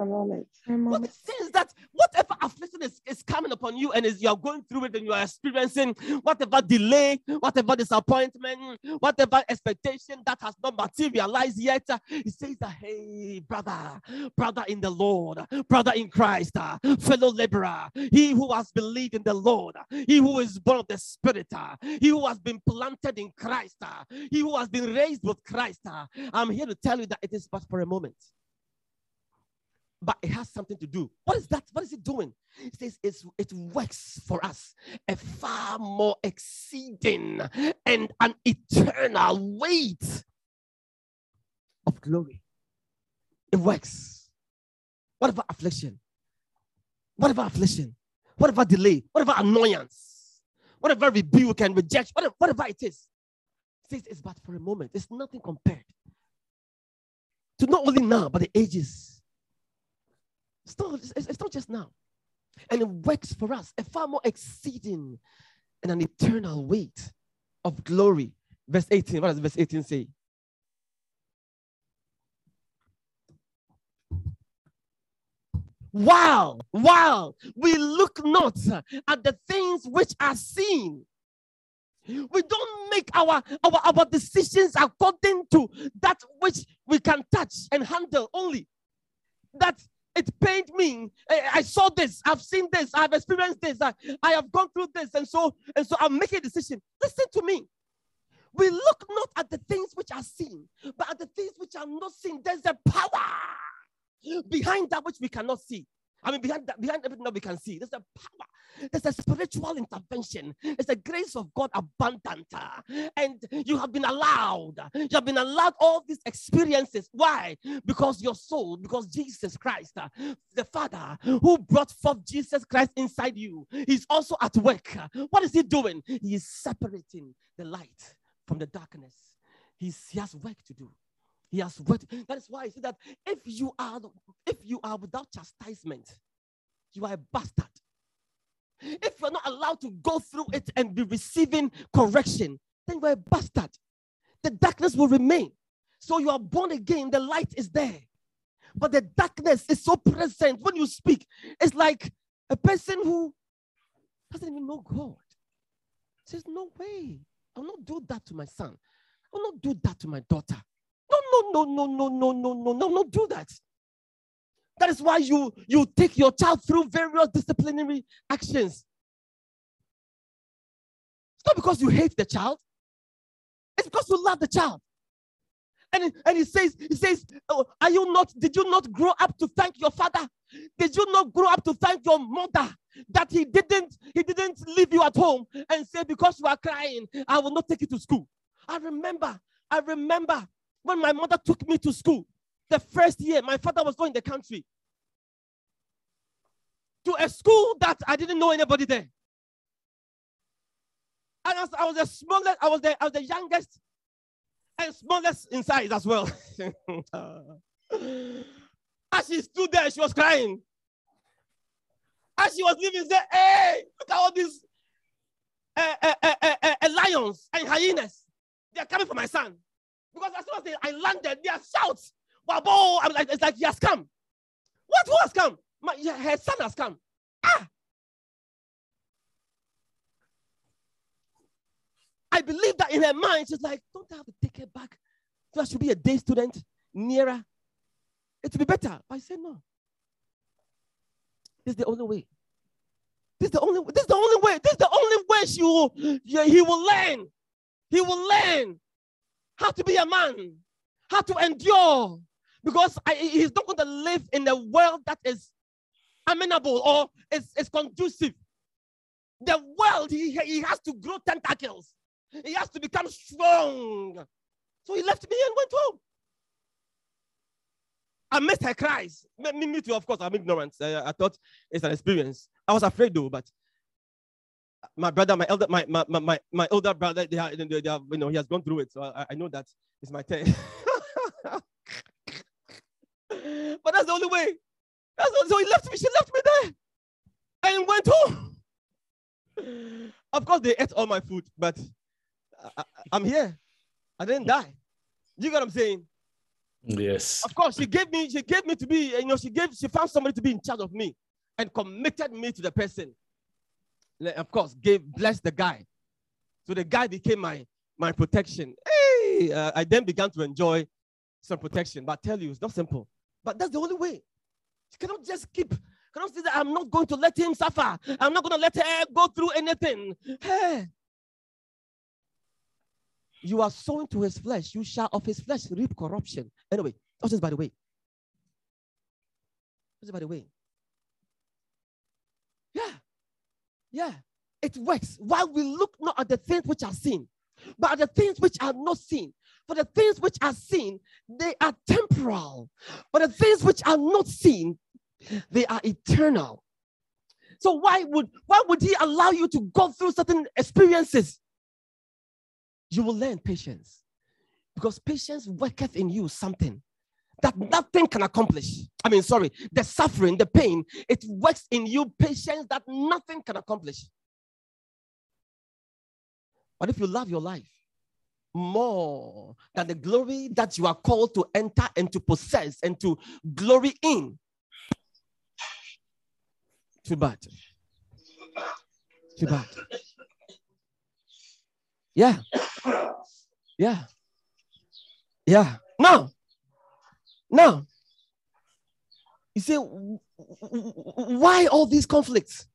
A moment. For a What moment. it says that whatever affliction is, is coming upon you and is you are going through it and you are experiencing whatever delay, whatever disappointment, whatever expectation that has not materialized yet, it says that hey, brother, brother in the Lord, brother in Christ, fellow laborer, he who has believed in the Lord, he who is born of the Spirit, he who has been planted in Christ, he who has been raised with Christ. I'm here to tell you that it is but for a moment but it has something to do. What is that? What is it doing? It says it's, it works for us a far more exceeding and an eternal weight of glory. It works. Whatever affliction, whatever affliction, whatever delay, whatever annoyance, whatever rebuke and rejection, whatever, whatever it is, it says it's but for a moment. It's nothing compared to not only now, but the ages. It's not, it's, it's not just now. And it works for us, a far more exceeding and an eternal weight of glory. Verse 18, what does verse 18 say? Wow, wow, we look not at the things which are seen. We don't make our, our, our decisions according to that which we can touch and handle only. That it pained me. I, saw this, I've seen this, I've experienced this, I, I have gone through this, and so and so I'm making a decision. Listen to me. We look not at the things which are seen, but at the things which are not seen. There's a power behind that which we cannot see. I mean, behind that, behind everything that we can see, there's a power, there's a spiritual intervention, there's a grace of God abundant, uh, and you have been allowed, you have been allowed all these experiences. Why? Because your soul, because Jesus Christ, uh, the Father who brought forth Jesus Christ inside you, He's also at work. What is He doing? He is separating the light from the darkness. He's, he has work to do. He has work. That is why I say that if you are if you are without chastisement, you are a bastard. If you're not allowed to go through it and be receiving correction, then you're a bastard. The darkness will remain. So you are born again, the light is there. But the darkness is so present when you speak. It's like a person who doesn't even know God. Says, No way. I'll not do that to my son. I'll not do that to my daughter. No, no, no, no, no, no, no, no, no, do that. That is why you you take your child through various disciplinary actions. It's not because you hate the child. It's because you love the child. And, and he says, he says, oh, are you not, did you not grow up to thank your father? Did you not grow up to thank your mother that he didn't, he didn't leave you at home and say, because you are crying, I will not take you to school. I remember, I remember when my mother took me to school, the first year, my father was going the country. To a school that I didn't know anybody there. And as I was the smallest, I was the, I was the youngest and smallest in size as well. [LAUGHS] as she stood there, she was crying. As she was leaving, she said, Hey, look at all these uh, uh, uh, lions and hyenas. They are coming for my son. Because as soon as they, I landed, they are shouts. Boy, I'm like, it's like he has come. What? Who has come? My, her son has come. Ah! I believe that in her mind, she's like, don't I have to take her back? So I should be a day student nearer. It would be better. But I said, no. This is the only way. This is the only this is the only way. This is the only way she will, yeah, he will learn. He will learn how to be a man, how to endure. Because I, he's not going to live in a world that is amenable or is, is conducive the world, he, he has to grow tentacles. He has to become strong. So he left me and went home. I missed her cries. Me, me, too, of course. I'm ignorant. I, I thought it's an experience. I was afraid though, but my brother, my elder, my my my, my, older brother, they are, they are, you know, he has gone through it. So I, I know that it's my turn. [LAUGHS] but that's the only way. That's the, so he left me. She left me there and went home. Of course, they ate all my food, but I, am here. I didn't die. You got what I'm saying? Yes. Of course, she gave me. She gave me to be. You know, she gave. She found somebody to be in charge of me, and committed me to the person. Of course, gave blessed the guy. So the guy became my my protection. Hey, uh, I then began to enjoy some protection. But I tell you, it's not simple. But that's the only way. You cannot just keep cannot say that I'm not going to let him suffer. I'm not going to let her go through anything. Hey. You are sown to his flesh. You shall of his flesh reap corruption. Anyway, that's just by the way. That's by the way. Yeah. Yeah. It works. While we look not at the things which are seen, but at the things which are not seen. For the things which are seen, they are temporal. But the things which are not seen, they are eternal. So why would why would he allow you to go through certain experiences? You will learn patience. Because patience worketh in you something that nothing can accomplish. I mean, sorry, the suffering, the pain, it works in you patience that nothing can accomplish. But if you love your life more than the glory that you are called to enter and to possess and to glory in, too bad. Too bad. Yeah. Yeah. Yeah. No. No. You say, why all these conflicts?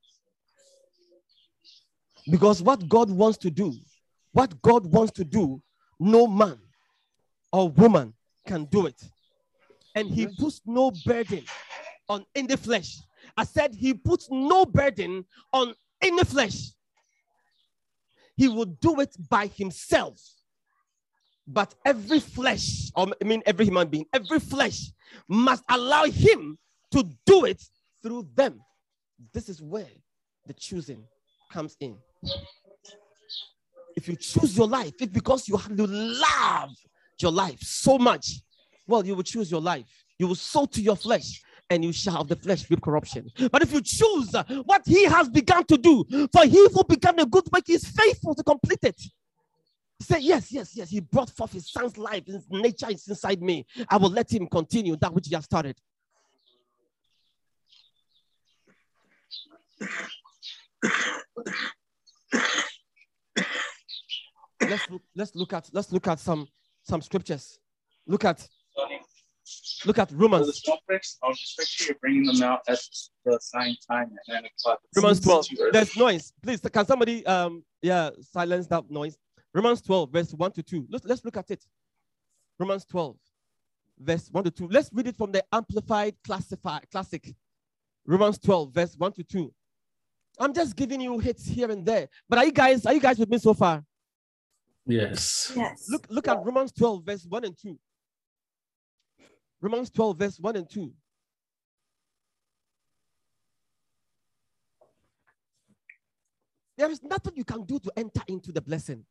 Because what God wants to do, what God wants to do, no man or woman can do it. And he puts no burden on any flesh. I said he puts no burden on any flesh. He will do it by himself. But every flesh, or I mean every human being, every flesh must allow him to do it through them. This is where the choosing comes in. If you choose your life, it's because you have to love your life so much. Well, you will choose your life. You will sow to your flesh and you shall of the flesh reap corruption. But if you choose what he has begun to do, for he who began a good work is faithful to complete it. Say, yes, yes, yes. He brought forth his son's life. His nature is inside me. I will let him continue that which he has started. let's look, let's look at let's look at some some scriptures. Look at look at Romans. So the bricks, I'll just make sure you're bringing them out at the same time at nine o'clock. Romans 12. There's noise. Please, can somebody um yeah silence that noise? Romans 12, verse 1 to 2. Let's, let's look at it. Romans 12, verse 1 to 2. Let's read it from the Amplified Classified Classic. Romans 12, verse 1 to 2. I'm just giving you hits here and there. But are you guys, are you guys with me so far? Yes. Yes. Look, look at Romans 12, verse 1 and 2. Romans 12, verse 1 and 2. There is nothing you can do to enter into the blessing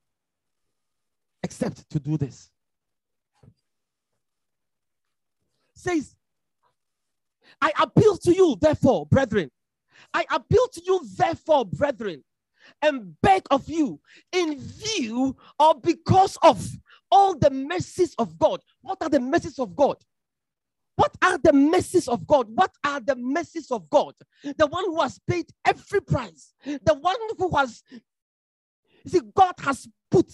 except to do this. Says, I appeal to you, therefore, brethren. I appeal to you, therefore, brethren, and beg of you, in view or because of all the mercies of God. What are the mercies of God? What are the mercies of God? What are the mercies of God? The one who has paid every price, the one who has, see, God has put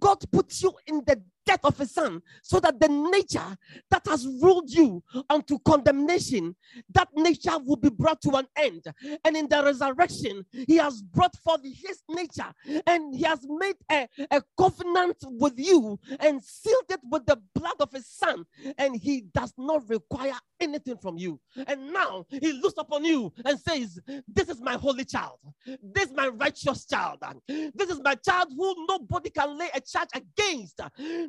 God puts you in the death of his son, so that the nature that has ruled you unto condemnation, that nature will be brought to an end. And in the resurrection, he has brought forth his nature and he has made a, a covenant with you and sealed it with the blood of his son. And he does not require anything from you. And now he looks upon you and says, This is my holy child. This is my righteous child. This is my child who nobody can lay a charge against.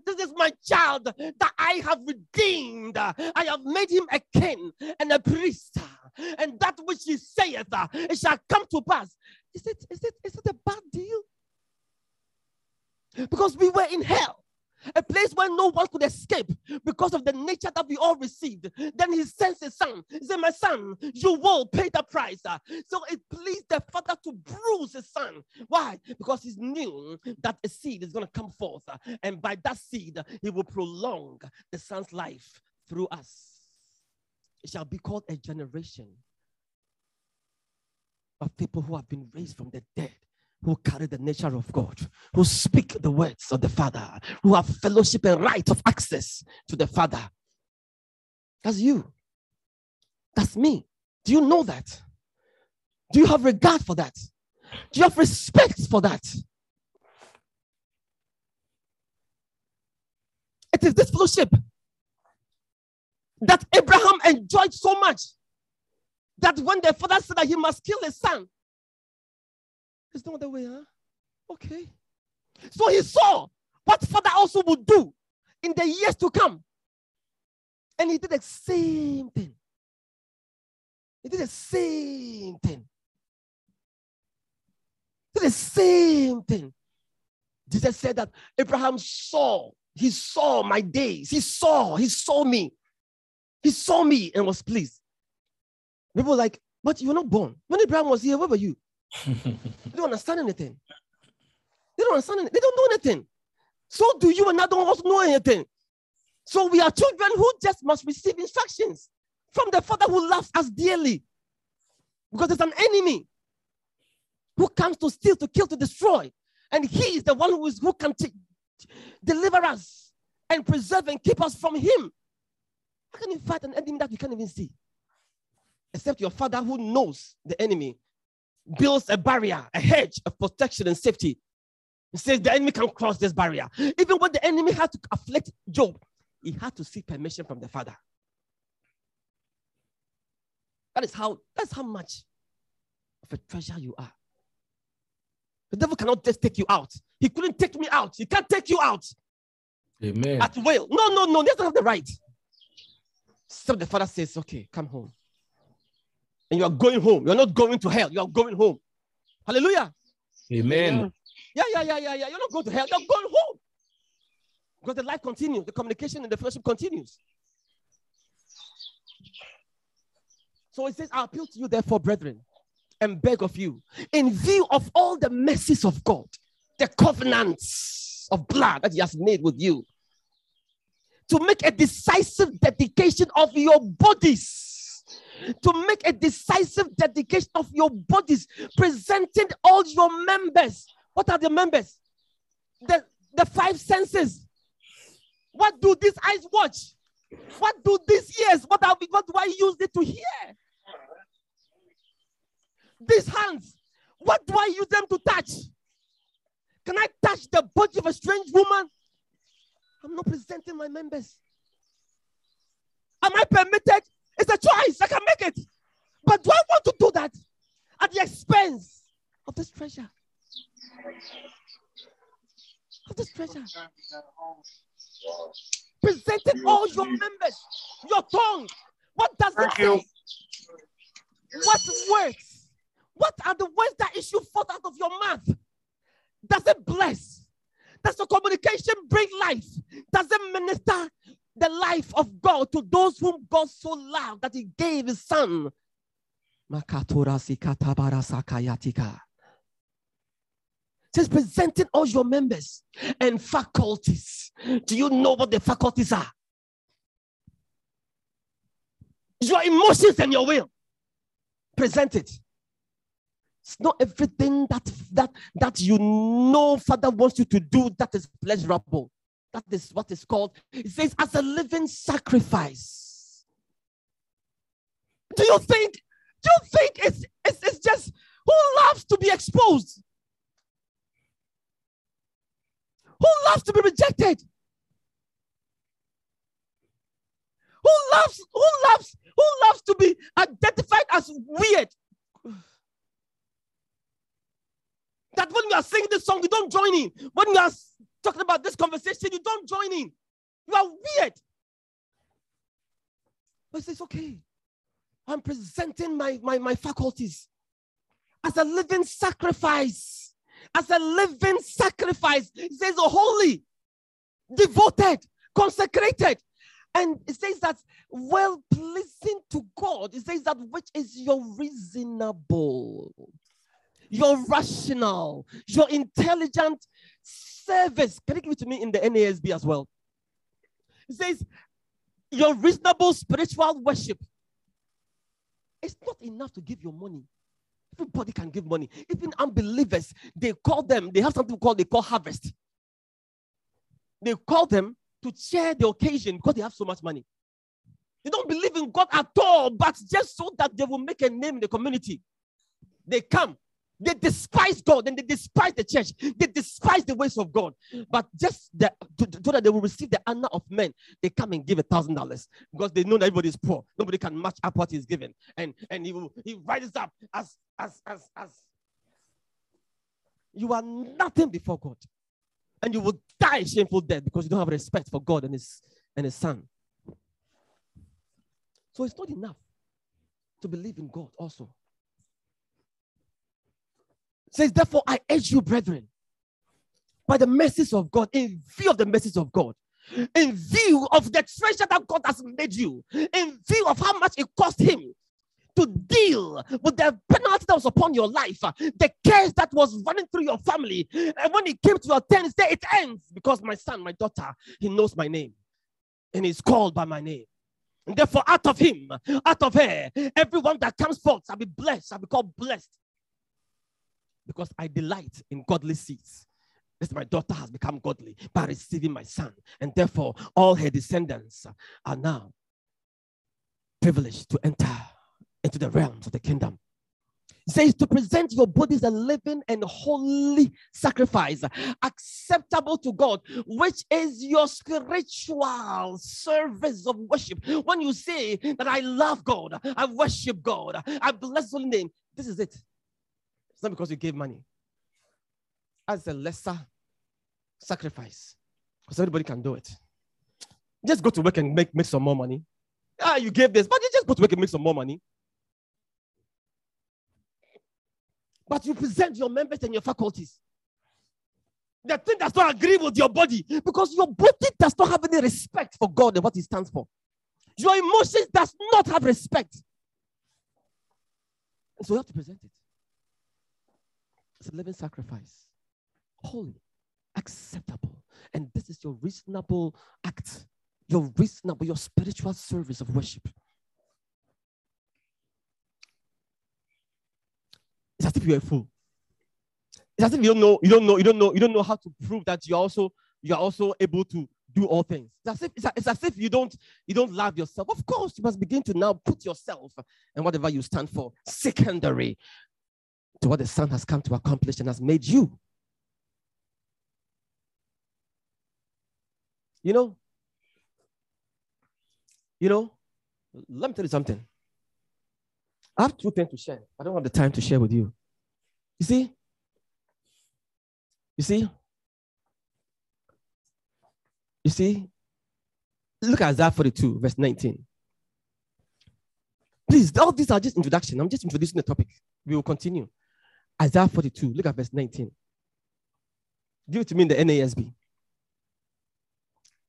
This is my child that I have redeemed. I have made him a king and a priest. And that which he saith, uh, it shall come to pass. Is it, is it, is it a bad deal? Because we were in hell a place where no one could escape because of the nature that we all received. Then he sends his son. He said, My son, you will pay the price. Uh, so it pleased the father to bruise his son. Why? Because he knew that a seed is going to come forth. Uh, and by that seed, he will prolong the son's life through us. It shall be called a generation of people who have been raised from the dead who carry the nature of God, who speak the words of the Father, who have fellowship and right of access to the Father. That's you. That's me. Do you know that? Do you have regard for that? Do you have respect for that? It is this fellowship that Abraham enjoyed so much that when the father said that he must kill his son, there's no other way, huh? Okay. So he saw what father also would do in the years to come. And he did the same thing. He did the same thing. He did the same thing. Jesus said that Abraham saw, he saw my days. He saw, he saw me. He saw me and was pleased. People were like, but you were not born. When Abraham was here, where were you? They don't understand anything. They don't understand anything. They don't know anything. So do you and I don't also know anything. So we are children who just must receive instructions from the Father who loves us dearly. Because there's an enemy who comes to steal, to kill, to destroy. And he is the one who, is, who can t- deliver us and preserve and keep us from him. How can you fight an enemy that you can't even see? Except your father who knows the enemy builds a barrier, a hedge of protection and safety. He says the enemy can cross this barrier. Even when the enemy had to afflict Job, he had to seek permission from the father. That is how that's how much of a treasure you are. The devil cannot just take you out. He couldn't take me out. He can't take you out Amen. at will. No, no, no. He doesn't have the right. So the father says, okay, come home. And you are going home. You're not going to hell. You are going home. Hallelujah. Amen. Yeah, yeah, yeah, yeah, yeah. You're not going to hell. You're going home. Because the life continues. The communication and the fellowship continues. So it says, I appeal to you, therefore, brethren, and beg of you, in view of all the mercies of God, the covenants of blood that He has made with you, to make a decisive dedication of your bodies. To make a decisive dedication of your bodies, presenting all your members. What are the members? The, the five senses. What do these eyes watch? What do these ears? What, are what do I use it to hear? These hands, what do I use them to touch? Can I touch the body of a strange woman? I'm not presenting my members. Am I permitted? It's a choice. I can make it. But do I want to do that at the expense of this treasure? Of this treasure. Presenting all your members, your tongue. What does it Thank you. say? What words? What are the words that issue forth out of your mouth? Does it bless? Does the communication bring life? Does it minister the life of God to those whom God so loved that He gave His Son? Says presenting all your members and faculties. Do you know what the faculties are? Your emotions and your will. Present it. It's not everything that that that you know Father wants you to do that is pleasurable. That is what is called, it says, as a living sacrifice. Do you think, do you think it's, it's, it's just who loves to be exposed? Who loves to be rejected? Who loves, who loves, who loves to be identified as weird? That when we are singing this song, you don't join in. When we are talking about this conversation, you don't join in. You are weird. But it's okay. I'm presenting my, my, my faculties as a living sacrifice. As a living sacrifice. It says holy, devoted, consecrated. And it says that well pleasing to God. It says that which is your reasonable, your rational, your intelligent service. Can you give it to me in the NASB as well? It says your reasonable spiritual worship. It's not enough to give your money. Everybody can give money. Even unbelievers, they call them, they have something called they call harvest. They call them to share the occasion because they have so much money. They don't believe in God at all, but just so that they will make a name in the community. They come, they despise God and they despise the church. They despise the ways of God. But just that, so that they will receive the honor of men, they come and give a thousand dollars because they know that everybody is poor. Nobody can match up what he's given. And and he will he rises up as as as as you are nothing before God. And you will die shameful death because you don't have respect for God and his and his son. So it's not enough to believe in God also. Says, therefore, I urge you, brethren, by the mercies of God, in view of the mercies of God, in view of the treasure that God has made you, in view of how much it cost him to deal with the penalty that was upon your life, the curse that was running through your family. And when it came to your turn, said, It ends because my son, my daughter, he knows my name and he's called by my name. And therefore, out of him, out of her, everyone that comes forth shall be blessed, shall be called blessed. Because I delight in godly seeds. This my daughter has become godly by receiving my son, and therefore all her descendants are now privileged to enter into the realms of the kingdom. It says to present your bodies a living and holy sacrifice, acceptable to God, which is your spiritual service of worship. When you say that I love God, I worship God, I bless His name, this is it. It's not because you gave money. As a lesser sacrifice, because everybody can do it. Just go to work and make, make some more money. Ah, you gave this, but you just go to work and make some more money. But you present your members and your faculties. The thing does not agree with your body because your body does not have any respect for God and what He stands for. Your emotions does not have respect. And so you have to present it. It's a living sacrifice, holy, acceptable. And this is your reasonable act, your reasonable, your spiritual service of worship. It's as if you're a fool. It's as if you don't know, you don't know, you don't know, you don't know how to prove that you're also you're also able to do all things. It's as if it's, it's as if you don't you don't love yourself. Of course, you must begin to now put yourself and whatever you stand for secondary to what the Son has come to accomplish and has made you. You know, you know, let me tell you something. I have two things to share. I don't have the time to share with you. You see? You see? You see? Look at Isaiah 42, verse 19. Please, all these are just introduction. I'm just introducing the topic. We will continue. Isaiah 42, look at verse 19. Give it to me in the NASB.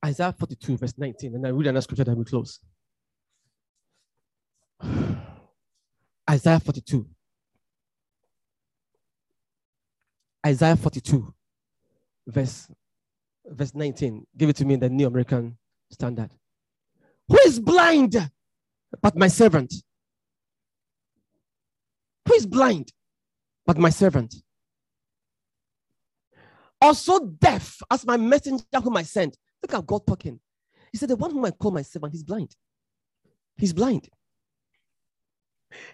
Isaiah 42, verse 19. And I read another scripture that we close. [SIGHS] Isaiah 42. Isaiah 42, verse, verse 19. Give it to me in the New American Standard. Who is blind but my servant? Who is blind but my servant? Also deaf as my messenger whom I sent. Look at God talking. He said, The one whom I call my servant, he's blind. He's blind.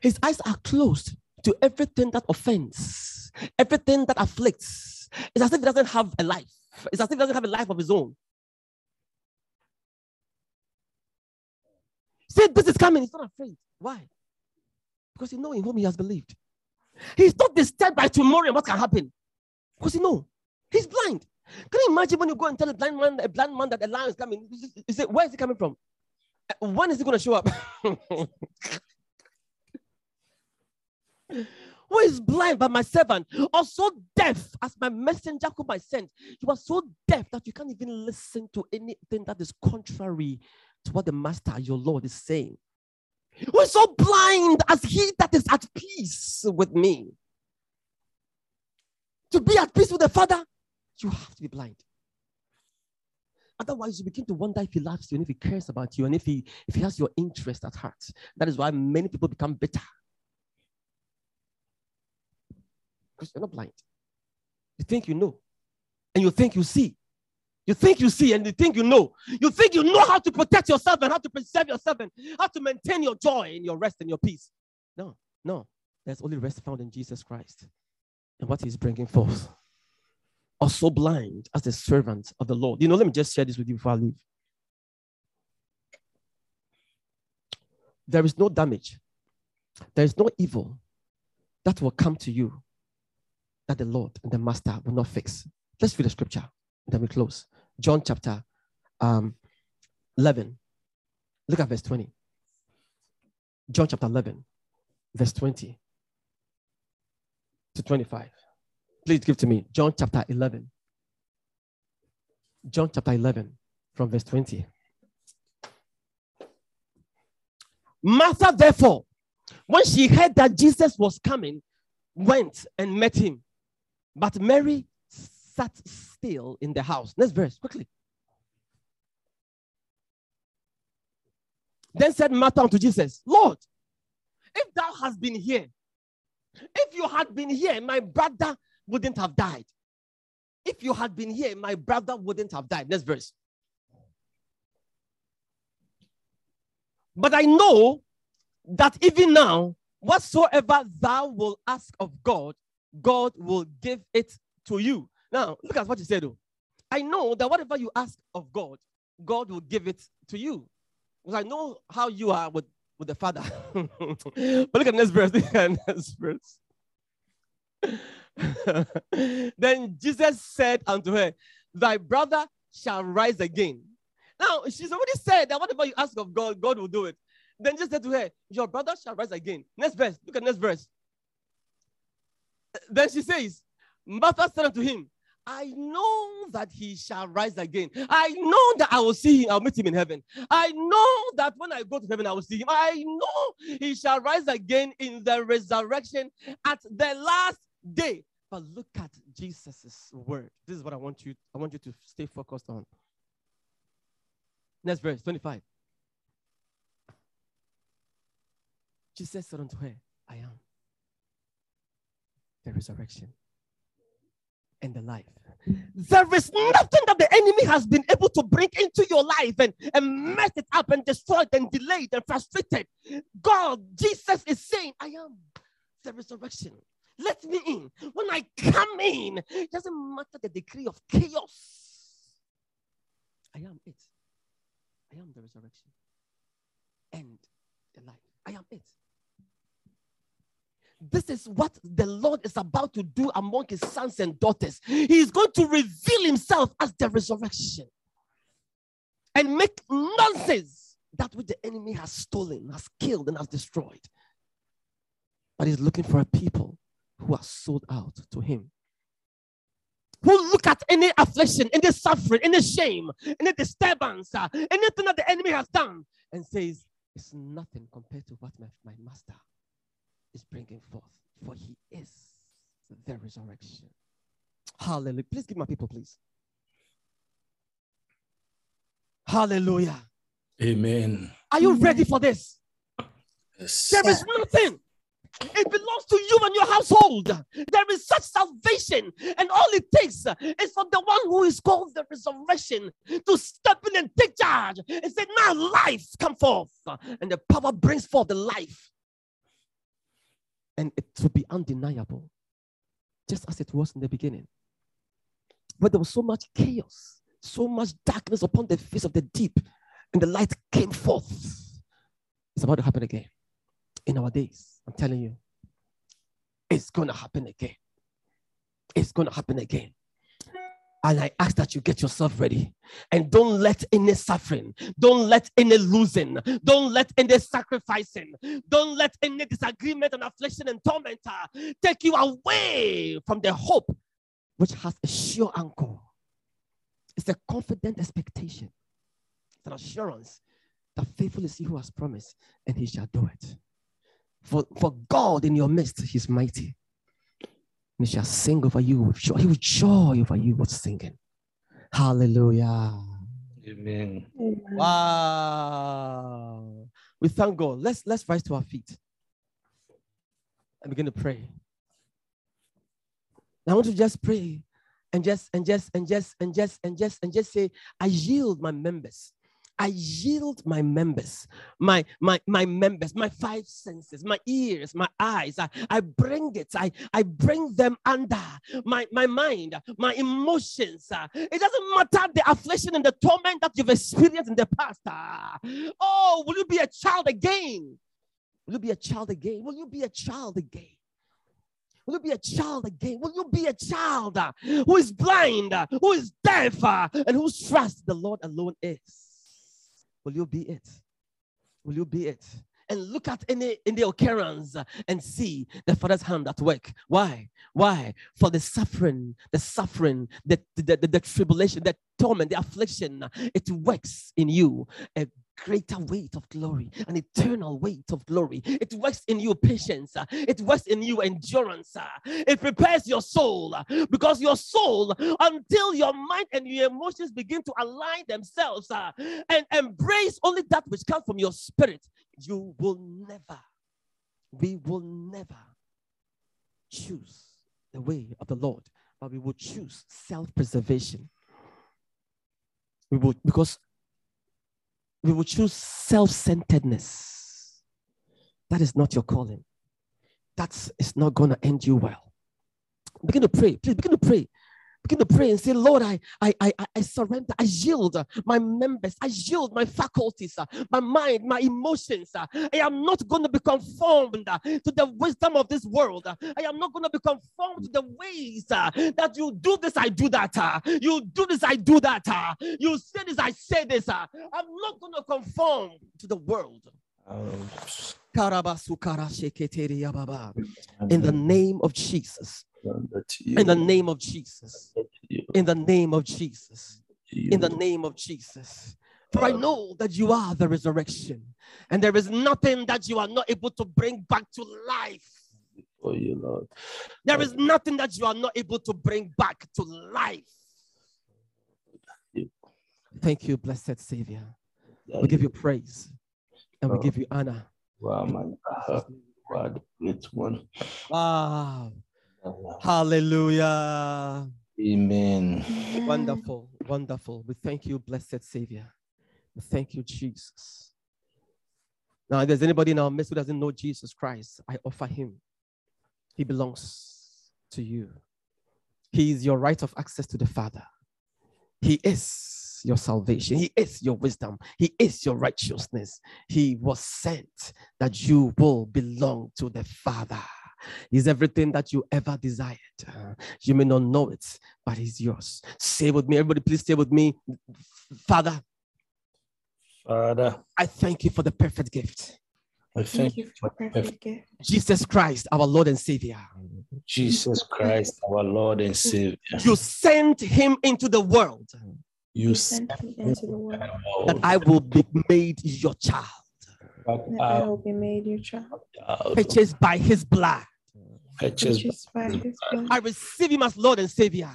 His eyes are closed to everything that offends, everything that afflicts. It's as if he doesn't have a life. It's as if he doesn't have a life of his own. See, this is coming. He's not afraid. Why? Because he knows in whom he has believed. He's not disturbed by tomorrow and what can happen. Because he knows. He's blind. Can you imagine when you go and tell a blind man, a blind man that a lion is coming? You say, where is he coming from? Uh, When is he going to show up? [LAUGHS] Who is blind but my servant, or so deaf as my messenger whom I sent? You are so deaf that you can't even listen to anything that is contrary to what the master, your Lord, is saying. Who is so blind as he that is at peace with me? To be at peace with the Father, you have to be blind. Otherwise, you begin to wonder if he loves you and if he cares about you and if he if he has your interest at heart. That is why many people become bitter. Because you're not blind. You think you know, and you think you see. You think you see and you think you know. You think you know how to protect yourself and how to preserve yourself and how to maintain your joy and your rest and your peace. No, no. There's only rest found in Jesus Christ and what he's bringing forth. Are so blind as the servant of the Lord. You know, let me just share this with you before I leave. There is no damage, there is no evil that will come to you that the Lord and the Master will not fix. Let's read the scripture, then we close. John chapter um, 11. Look at verse 20. John chapter 11, verse 20 to 25. Please give to me. John chapter 11. John chapter 11, from verse 20. Martha, therefore, when she heard that Jesus was coming, went and met him. But Mary sat still in the house. Next verse, quickly. Then said Martha unto Jesus, Lord, if thou hast been here, if you had been here, my brother wouldn't have died. If you had been here, my brother wouldn't have died. Next verse. But I know that even now, whatsoever thou will ask of God, God will give it to you. Now, look at what he said, though. I know that whatever you ask of God, God will give it to you. Because I know how you are with, with the Father. [LAUGHS] but look at the next verse. [LAUGHS] Look at next verse. [LAUGHS] then Jesus said unto her, Thy brother shall rise again. Now, she's already said that whatever you ask of God, God will do it. Then just said to her, Your brother shall rise again. Next verse. Look at next verse. Then she says, Martha said unto him, I know that he shall rise again. I know that I will see him. I'll meet him in heaven. I know that when I go to heaven, I will see him. I know he shall rise again in the resurrection at the last day. But look at Jesus' word. This is what I want you. I want you to stay focused on. Next verse, 25. Jesus said unto her, I am the resurrection and the life. Mm. There is nothing that the enemy has been able to bring into your life and, and mess it up and destroyed and delayed and frustrated. God, Jesus is saying, I am the resurrection. Let me in. When I come in, it doesn't matter the degree of chaos. I am it. I am the resurrection and the life. I am it. This is what the Lord is about to do among his sons and daughters. He is going to reveal himself as the resurrection and make nonsense that which the enemy has stolen, has killed, and has destroyed. But he's looking for a people who are sold out to him. Who look at any affliction, any suffering, any shame, any disturbance, uh, anything that the enemy has done, and says, It's nothing compared to what my, my master is bringing forth, for he is the resurrection. Hallelujah. Please give my people, please. Hallelujah. Amen. Are you ready for this? Yes. There is nothing. It belongs to you and your household, there is such salvation. And all it takes is for the one who is called the resurrection to step in and take charge and say, Now life come forth. And the power brings forth the life. And it will be undeniable, just as it was in the beginning. But there was so much chaos, so much darkness upon the face of the deep, and the light came forth. It's about to happen again in our days. I'm telling you, it's going to happen again. It's going to happen again. And I ask that you get yourself ready and don't let any suffering, don't let any losing, don't let any sacrificing, don't let any disagreement and affliction and torment uh, take you away from the hope which has a sure anchor. It's a confident expectation, it's an assurance that faithful is he who has promised and he shall do it. For, for God in your midst, he's mighty. And he shall sing over you with joy. He will joy over you with singing. Hallelujah. Amen. Amen. Wow. We thank God. Let's let's rise to our feet and begin to pray. I want to just pray and just and just and just and just and just and just say, I yield my members. I yield my members, my my my members, my five senses, my ears, my eyes. I, I bring it. I, I bring them under my, my mind, my emotions. It doesn't matter the affliction and the torment that you've experienced in the past. Oh, will you be a child again? Will you be a child again? Will you be a child again? Will you be a child again? Will you be a child who is blind, who is deaf, and whose trust the Lord alone is? Will you be it? Will you be it? And look at any in the occurrence and see the Father's hand at work. Why? Why? For the suffering, the suffering, the, the, the, the tribulation, the torment, the affliction, it works in you a greater weight of glory, an eternal weight of glory. It works in you patience, it works in you endurance. It prepares your soul because your soul, until your mind and your emotions begin to align themselves and embrace only that which comes from your spirit, you will never, we will never choose the way of the Lord, but we will choose self preservation. We will, because we will choose self centeredness. That is not your calling. That is it's not going to end you well. Begin to pray. Please begin to pray. Begin to pray and say, Lord, I, I, I, I- surrender. I yield my members. I yield my faculties, uh, my mind, my emotions. uh. I am not going to be conformed uh, to the wisdom of this world. I am not going to be conformed to the ways that you do this, I do that. You do this, I do that. You say this, I say this. I'm not going to conform to the world. Karabasukarasheketeriababa. In the name of Jesus. In the name of Jesus. In the name of Jesus. In the name of Jesus. For I know that you are the resurrection, and there is nothing that you are not able to bring back to life. For you, Lord. There is nothing that you are not able to bring back to life. Thank you, blessed Savior. We give you praise and we oh. give you honor. Wow, man. Wow, the great one. Wow. Hallelujah. Amen. Wonderful, wonderful. We thank you, blessed Savior. We thank you, Jesus. Now, if there's anybody in our midst who doesn't know Jesus Christ, I offer him. He belongs to you. He is your right of access to the Father. He is your salvation. He is your wisdom. He is your righteousness. He was sent that you will belong to the Father. He's everything that you ever desired. You may not know it, but He's yours. Say with me, everybody, please say with me, Father, Father, I thank you for the perfect gift. I Thank thank you you for for perfect gift. Jesus Christ, our Lord and Savior. Jesus Christ, our Lord and Savior. You sent Him into the world You You sent sent me into the world that I will be made your child, that I will be made your child, purchased by His blood. Purchased. purchased by his blood. I receive Him as Lord and Savior,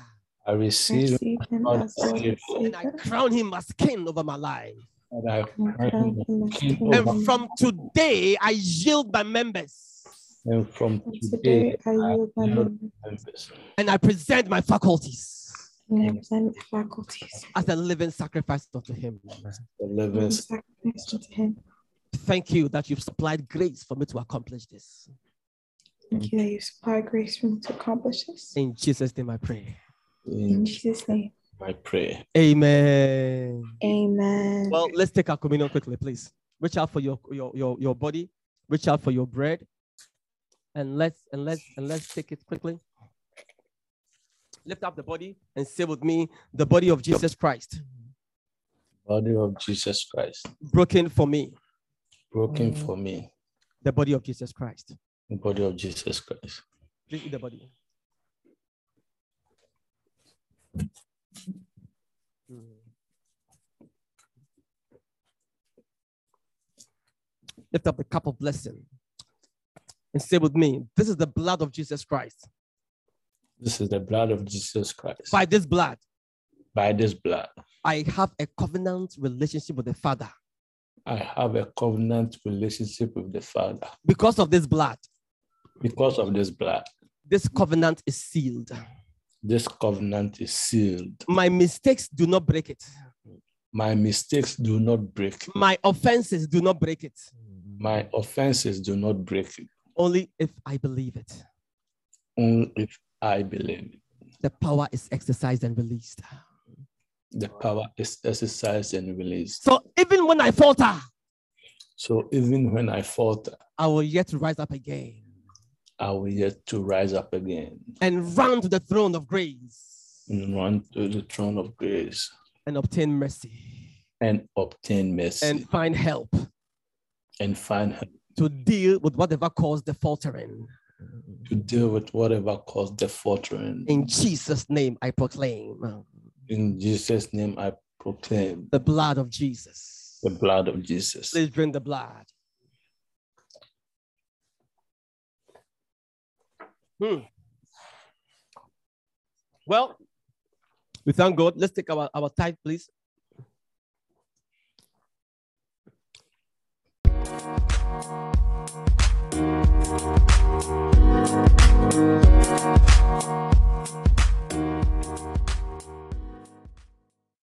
I receive Receive him Lord as Lord and Savior. and I crown Him as King over my life. and I crown him as King King over And from today, I yield my members. And from And today, today I yield my members members and I present my faculties and I present my faculties as a living sacrifice unto Him. the and living sacrifice unto Him. Thank you that you've supplied grace for me to accomplish this. Thank you that you supply grace for me to accomplish this. In Jesus' name I pray. In in Jesus' name, my prayer. Amen. amen. Well, let's take our communion quickly, please. Reach out for your your your, your body, reach out for your bread, and let's and let's and let's take it quickly. Lift up the body and say with me, the body of Jesus Christ, Body of Jesus Christ, broken for me. broken for me. The body of Jesus Christ. The body of Jesus Christ. Please eat the body. Lift up the cup of blessing and say with me, This is the blood of Jesus Christ. This is the blood of Jesus Christ. By this blood, By this blood, I have a covenant relationship with the Father. I have a covenant relationship with the Father. Because of this blood, Because of this blood, this covenant is sealed. this covenant is sealed. My mistakes do not break it. My mistakes do not break. My offenses do not break it. My offenses do not break it. Only if I believe it. Only if I believe it. The power is exercised and released. The power is exercised and released. So even when I falter, So even when I falter, I will yet rise up again I will yet to rise up again and run to the throne of grace and run to the throne of grace and obtain mercy and obtain mercy and find help and find help to deal with whatever caused the faltering. to deal with whatever caused the faltering. In Jesus' name, I proclaim In Jesus' name, I proclaim the blood of Jesus. the blood of Jesus. Please drink the blood. Hmm. Well, we thank God. Let's take our, our tithe, please. Thank